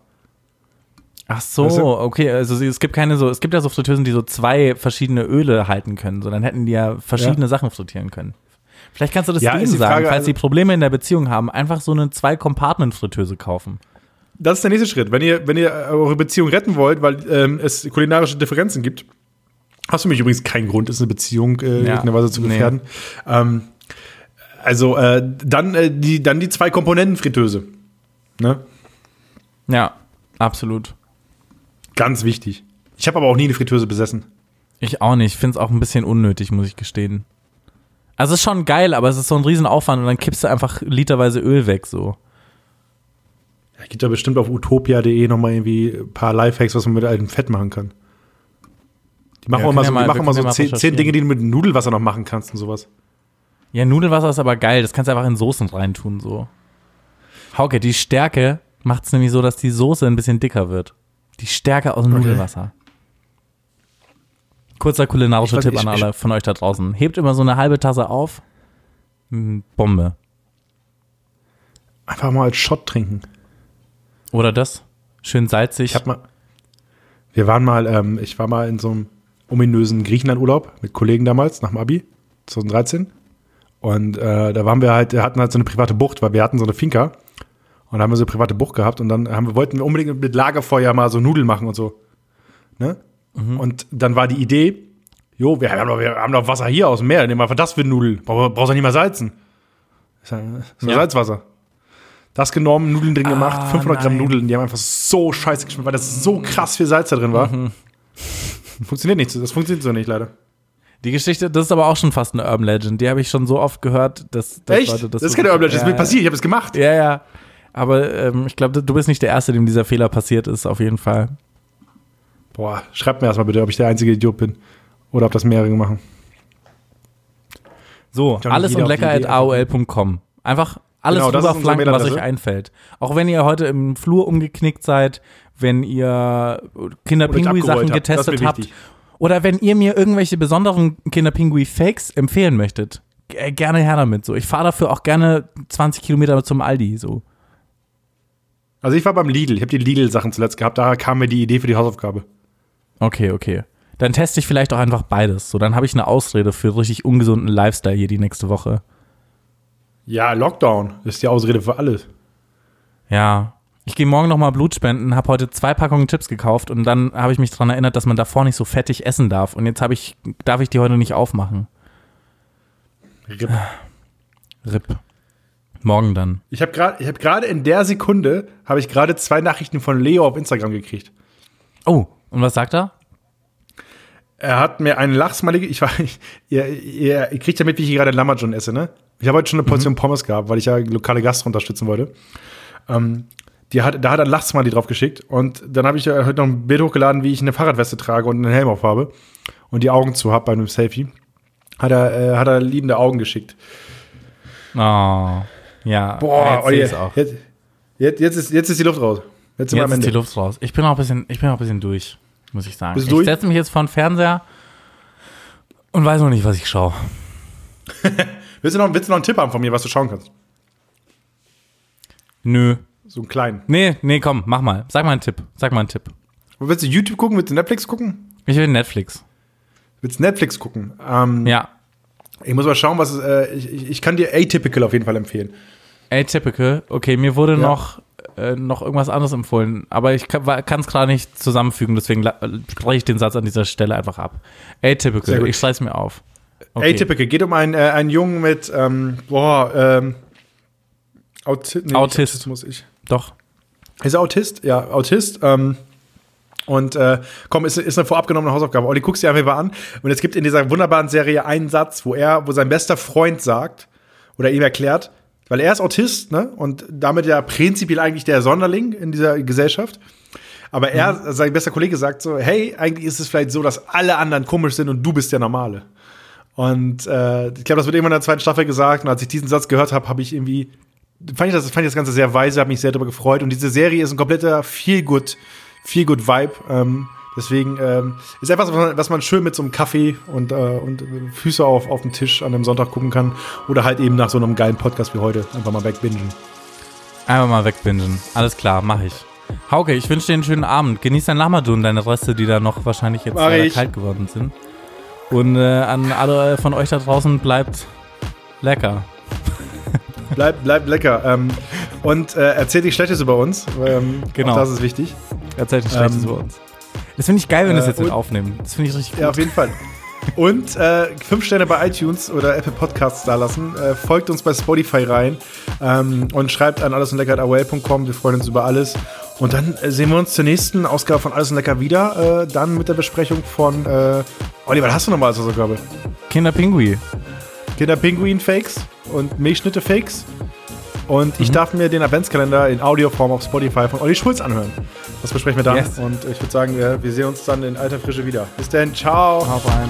Ach so, Weißt du? okay. Also es gibt keine so, es gibt ja so Fritteusen, die so zwei verschiedene Öle halten können. So, dann hätten die ja verschiedene Ja. Sachen frittieren können. Vielleicht kannst du das Ja, denen die sagen, Frage, falls also- sie Probleme in der Beziehung haben, einfach so eine Zwei-Compartment-Fritteuse kaufen. Das ist der nächste Schritt. Wenn ihr, wenn ihr eure Beziehung retten wollt, weil ähm, es kulinarische Differenzen gibt, hast du mich übrigens keinen Grund, ist eine Beziehung äh, in Ja. irgendeiner Weise zu Nee. gefährden. Ähm, also äh, dann, äh, die, dann die zwei Komponenten Fritteuse. Ne? Ja, absolut. Ganz wichtig. Ich habe aber auch nie eine Fritteuse besessen. Ich auch nicht. Ich finde es auch ein bisschen unnötig, muss ich gestehen. Also es ist schon geil, aber es ist so ein Riesenaufwand und dann kippst du einfach literweise Öl weg so. Ja, gibt ja bestimmt auf utopia.de nochmal irgendwie ein paar Lifehacks, was man mit altem Fett machen kann. Die machen Ja, immer so, ja mal- die machen immer so zehn, zehn. Dinge, die du mit Nudelwasser noch machen kannst und sowas. Ja, Nudelwasser ist aber geil. Das kannst du einfach in Soßen reintun so. Hauke, die Stärke macht es nämlich so, dass die Soße ein bisschen dicker wird. Die Stärke aus dem Nudelwasser. Kurzer kulinarischer Tipp an alle von euch da draußen. Hebt immer so eine halbe Tasse auf. Mm, Bombe. Einfach mal als Shot trinken. Oder das? Schön salzig. Ich hab mal. Wir waren mal, ähm, ich war mal in so einem ominösen Griechenland-Urlaub mit Kollegen damals, nach dem Abi, 2013. Und äh, da waren wir halt, hatten halt so eine private Bucht, weil wir hatten so eine Finca. Und da haben wir so eine private Bucht gehabt und dann haben wir, wollten wir unbedingt mit Lagerfeuer mal so Nudeln machen und so. Ne? Und dann war die Idee, jo, wir haben doch, wir haben doch Wasser hier aus dem Meer, nehmen wir einfach das für Nudeln. Brauch- Brauchst du nicht mal salzen. Das ist ja-. Salzwasser. Das genommen, Nudeln drin gemacht, Ah, 500 Gramm nein. Nudeln, die haben einfach so scheiße geschmeckt, weil das so krass viel Salz da drin war. Mhm. Funktioniert nicht, das funktioniert so nicht, leider. Die Geschichte, das ist aber auch schon fast eine Urban Legend. Die habe ich schon so oft gehört, dass, dass Echt? Leute das, das ist keine Urban Legend, das ist mir passiert, ich habe es gemacht. Ja, ja. Aber ähm, ich glaube, du bist nicht der Erste, dem dieser Fehler passiert ist, auf jeden Fall. Boah, schreibt mir erstmal bitte, ob ich der einzige Idiot bin. Oder ob das mehrere machen. So, alles und lecker at aol.com. Einfach alles Genau, rüberflanken, was euch einfällt. Auch wenn ihr heute im Flur umgeknickt seid, wenn ihr Kinderpingui-Sachen getestet habt. Oder wenn ihr mir irgendwelche besonderen Kinderpingui-Fakes empfehlen möchtet. G- Gerne her damit. So. Ich fahre dafür auch gerne 20 Kilometer zum Aldi. So. Also ich war beim Lidl, ich habe die Lidl-Sachen zuletzt gehabt, da kam mir die Idee für die Hausaufgabe. Okay, okay. Dann teste ich vielleicht auch einfach beides. So, dann habe ich eine Ausrede für richtig ungesunden Lifestyle hier die nächste Woche. Ja, Lockdown ist die Ausrede für alles. Ja. Ich gehe morgen nochmal Blut spenden, habe heute zwei Packungen Chips gekauft und dann habe ich mich daran erinnert, dass man davor nicht so fettig essen darf. Und jetzt habe ich, darf ich die heute nicht aufmachen. RIP. RIP. Morgen dann. Ich habe gerade ich hab gerade in der Sekunde habe ich gerade zwei Nachrichten von Leo auf Instagram gekriegt. Oh, und was sagt er? Er hat mir einen Lachsmalige, ich war, ich, ihr, ihr, ihr kriegt ja mit, wie ich gerade Lammerjohn esse, ne? Ich habe heute schon eine Portion Pommes gehabt, weil ich ja lokale Gastro unterstützen wollte. Ähm, die hat, da hat er ein Lachsmali drauf geschickt und dann habe ich heute noch ein Bild hochgeladen, wie ich eine Fahrradweste trage und einen Helm auf habe und die Augen zu habe bei einem Selfie. Hat er, äh, hat er liebende Augen geschickt. Oh, ja. Boah, jetzt oh, jetzt, jetzt, jetzt, ist, jetzt ist die Luft raus. Jetzt Jetzt ist die Luft raus. Ich bin auch ein bisschen, ich bin auch ein bisschen durch, muss ich sagen. Bist du ich setze mich jetzt vor den Fernseher und weiß noch nicht, was ich schaue. <laughs> Willst du, noch, willst du noch einen Tipp haben von mir, was du schauen kannst? Nö. So einen kleinen. Nee, nee, komm, mach mal. Sag mal einen Tipp. Sag mal einen Tipp. Willst du YouTube gucken? Willst du Netflix gucken? Ich will Netflix. Willst du Netflix gucken? Ähm, Ja. Ich muss mal schauen, was äh, ich, ich, ich kann dir Atypical auf jeden Fall empfehlen. Atypical. Okay, mir wurde Ja. noch, äh, noch irgendwas anderes empfohlen, aber ich kann es gerade nicht zusammenfügen, deswegen spreche ich den Satz an dieser Stelle einfach ab. Atypical. Ich schreibe es mir auf. Okay. Atypical geht um einen, äh, einen Jungen mit, ähm, boah, ähm, Auti nee, Autist. Autismus ich. Doch. Ist er Autist? Ja, Autist. Ähm, und äh, komm, ist, ist eine vorab genommene Hausaufgabe. Olli, guckst dir einfach mal an. Und es gibt in dieser wunderbaren Serie einen Satz, wo er, wo sein bester Freund sagt oder ihm erklärt, weil er ist Autist, ne? Und damit ja prinzipiell eigentlich der Sonderling in dieser Gesellschaft. Aber er, Mhm. sein bester Kollege sagt so, hey, eigentlich ist es vielleicht so, dass alle anderen komisch sind und du bist der Normale. Und äh, ich glaube, das wird irgendwann in der zweiten Staffel gesagt. Und als ich diesen Satz gehört habe, habe ich irgendwie fand ich das, fand ich das Ganze sehr weise, habe mich sehr darüber gefreut. Und diese Serie ist ein kompletter Feel-Good, Feel-Good-Vibe. Ähm, deswegen ähm, ist etwas, was man, schön mit so einem Kaffee und, äh, und Füße auf, auf dem Tisch an einem Sonntag gucken kann. Oder halt eben nach so einem geilen Podcast wie heute einfach mal wegbingen. Einfach mal wegbingen. Alles klar, mach ich. Hauke, ich wünsche dir einen schönen Abend. Genieß dein Lamadun, deine Reste, die da noch wahrscheinlich jetzt ich. kalt geworden sind. Und äh, an alle von euch da draußen bleibt lecker. <laughs> Bleib, bleib lecker. Ähm, und äh, erzähl dich Schlechtes über uns. Ähm, Genau. Das ist wichtig. Erzählt nicht Schlechtes Ähm, über uns. Das finde ich geil, wenn wir äh, das jetzt mit aufnehmen. Das finde ich richtig gut. Ja, auf jeden Fall. Und äh, fünf Sterne bei iTunes oder Apple Podcasts da lassen. Äh, folgt uns bei Spotify rein ähm, und schreibt an allesundlecker.com. Wir freuen uns über alles. Und dann äh, sehen wir uns zur nächsten Ausgabe von Alles und Lecker wieder. Äh, dann mit der Besprechung von äh, Oliver, was hast du nochmal als Hausaufgabe? Kinderpingui. Kinderpinguin-Fakes und Milchschnitte-Fakes. Und ich darf mir den Adventskalender in Audioform auf Spotify von Olli Schulz anhören. Das besprechen wir dann. Yes. Und ich würde sagen, wir, wir sehen uns dann in alter Frische wieder. Bis dann, ciao. Hau rein.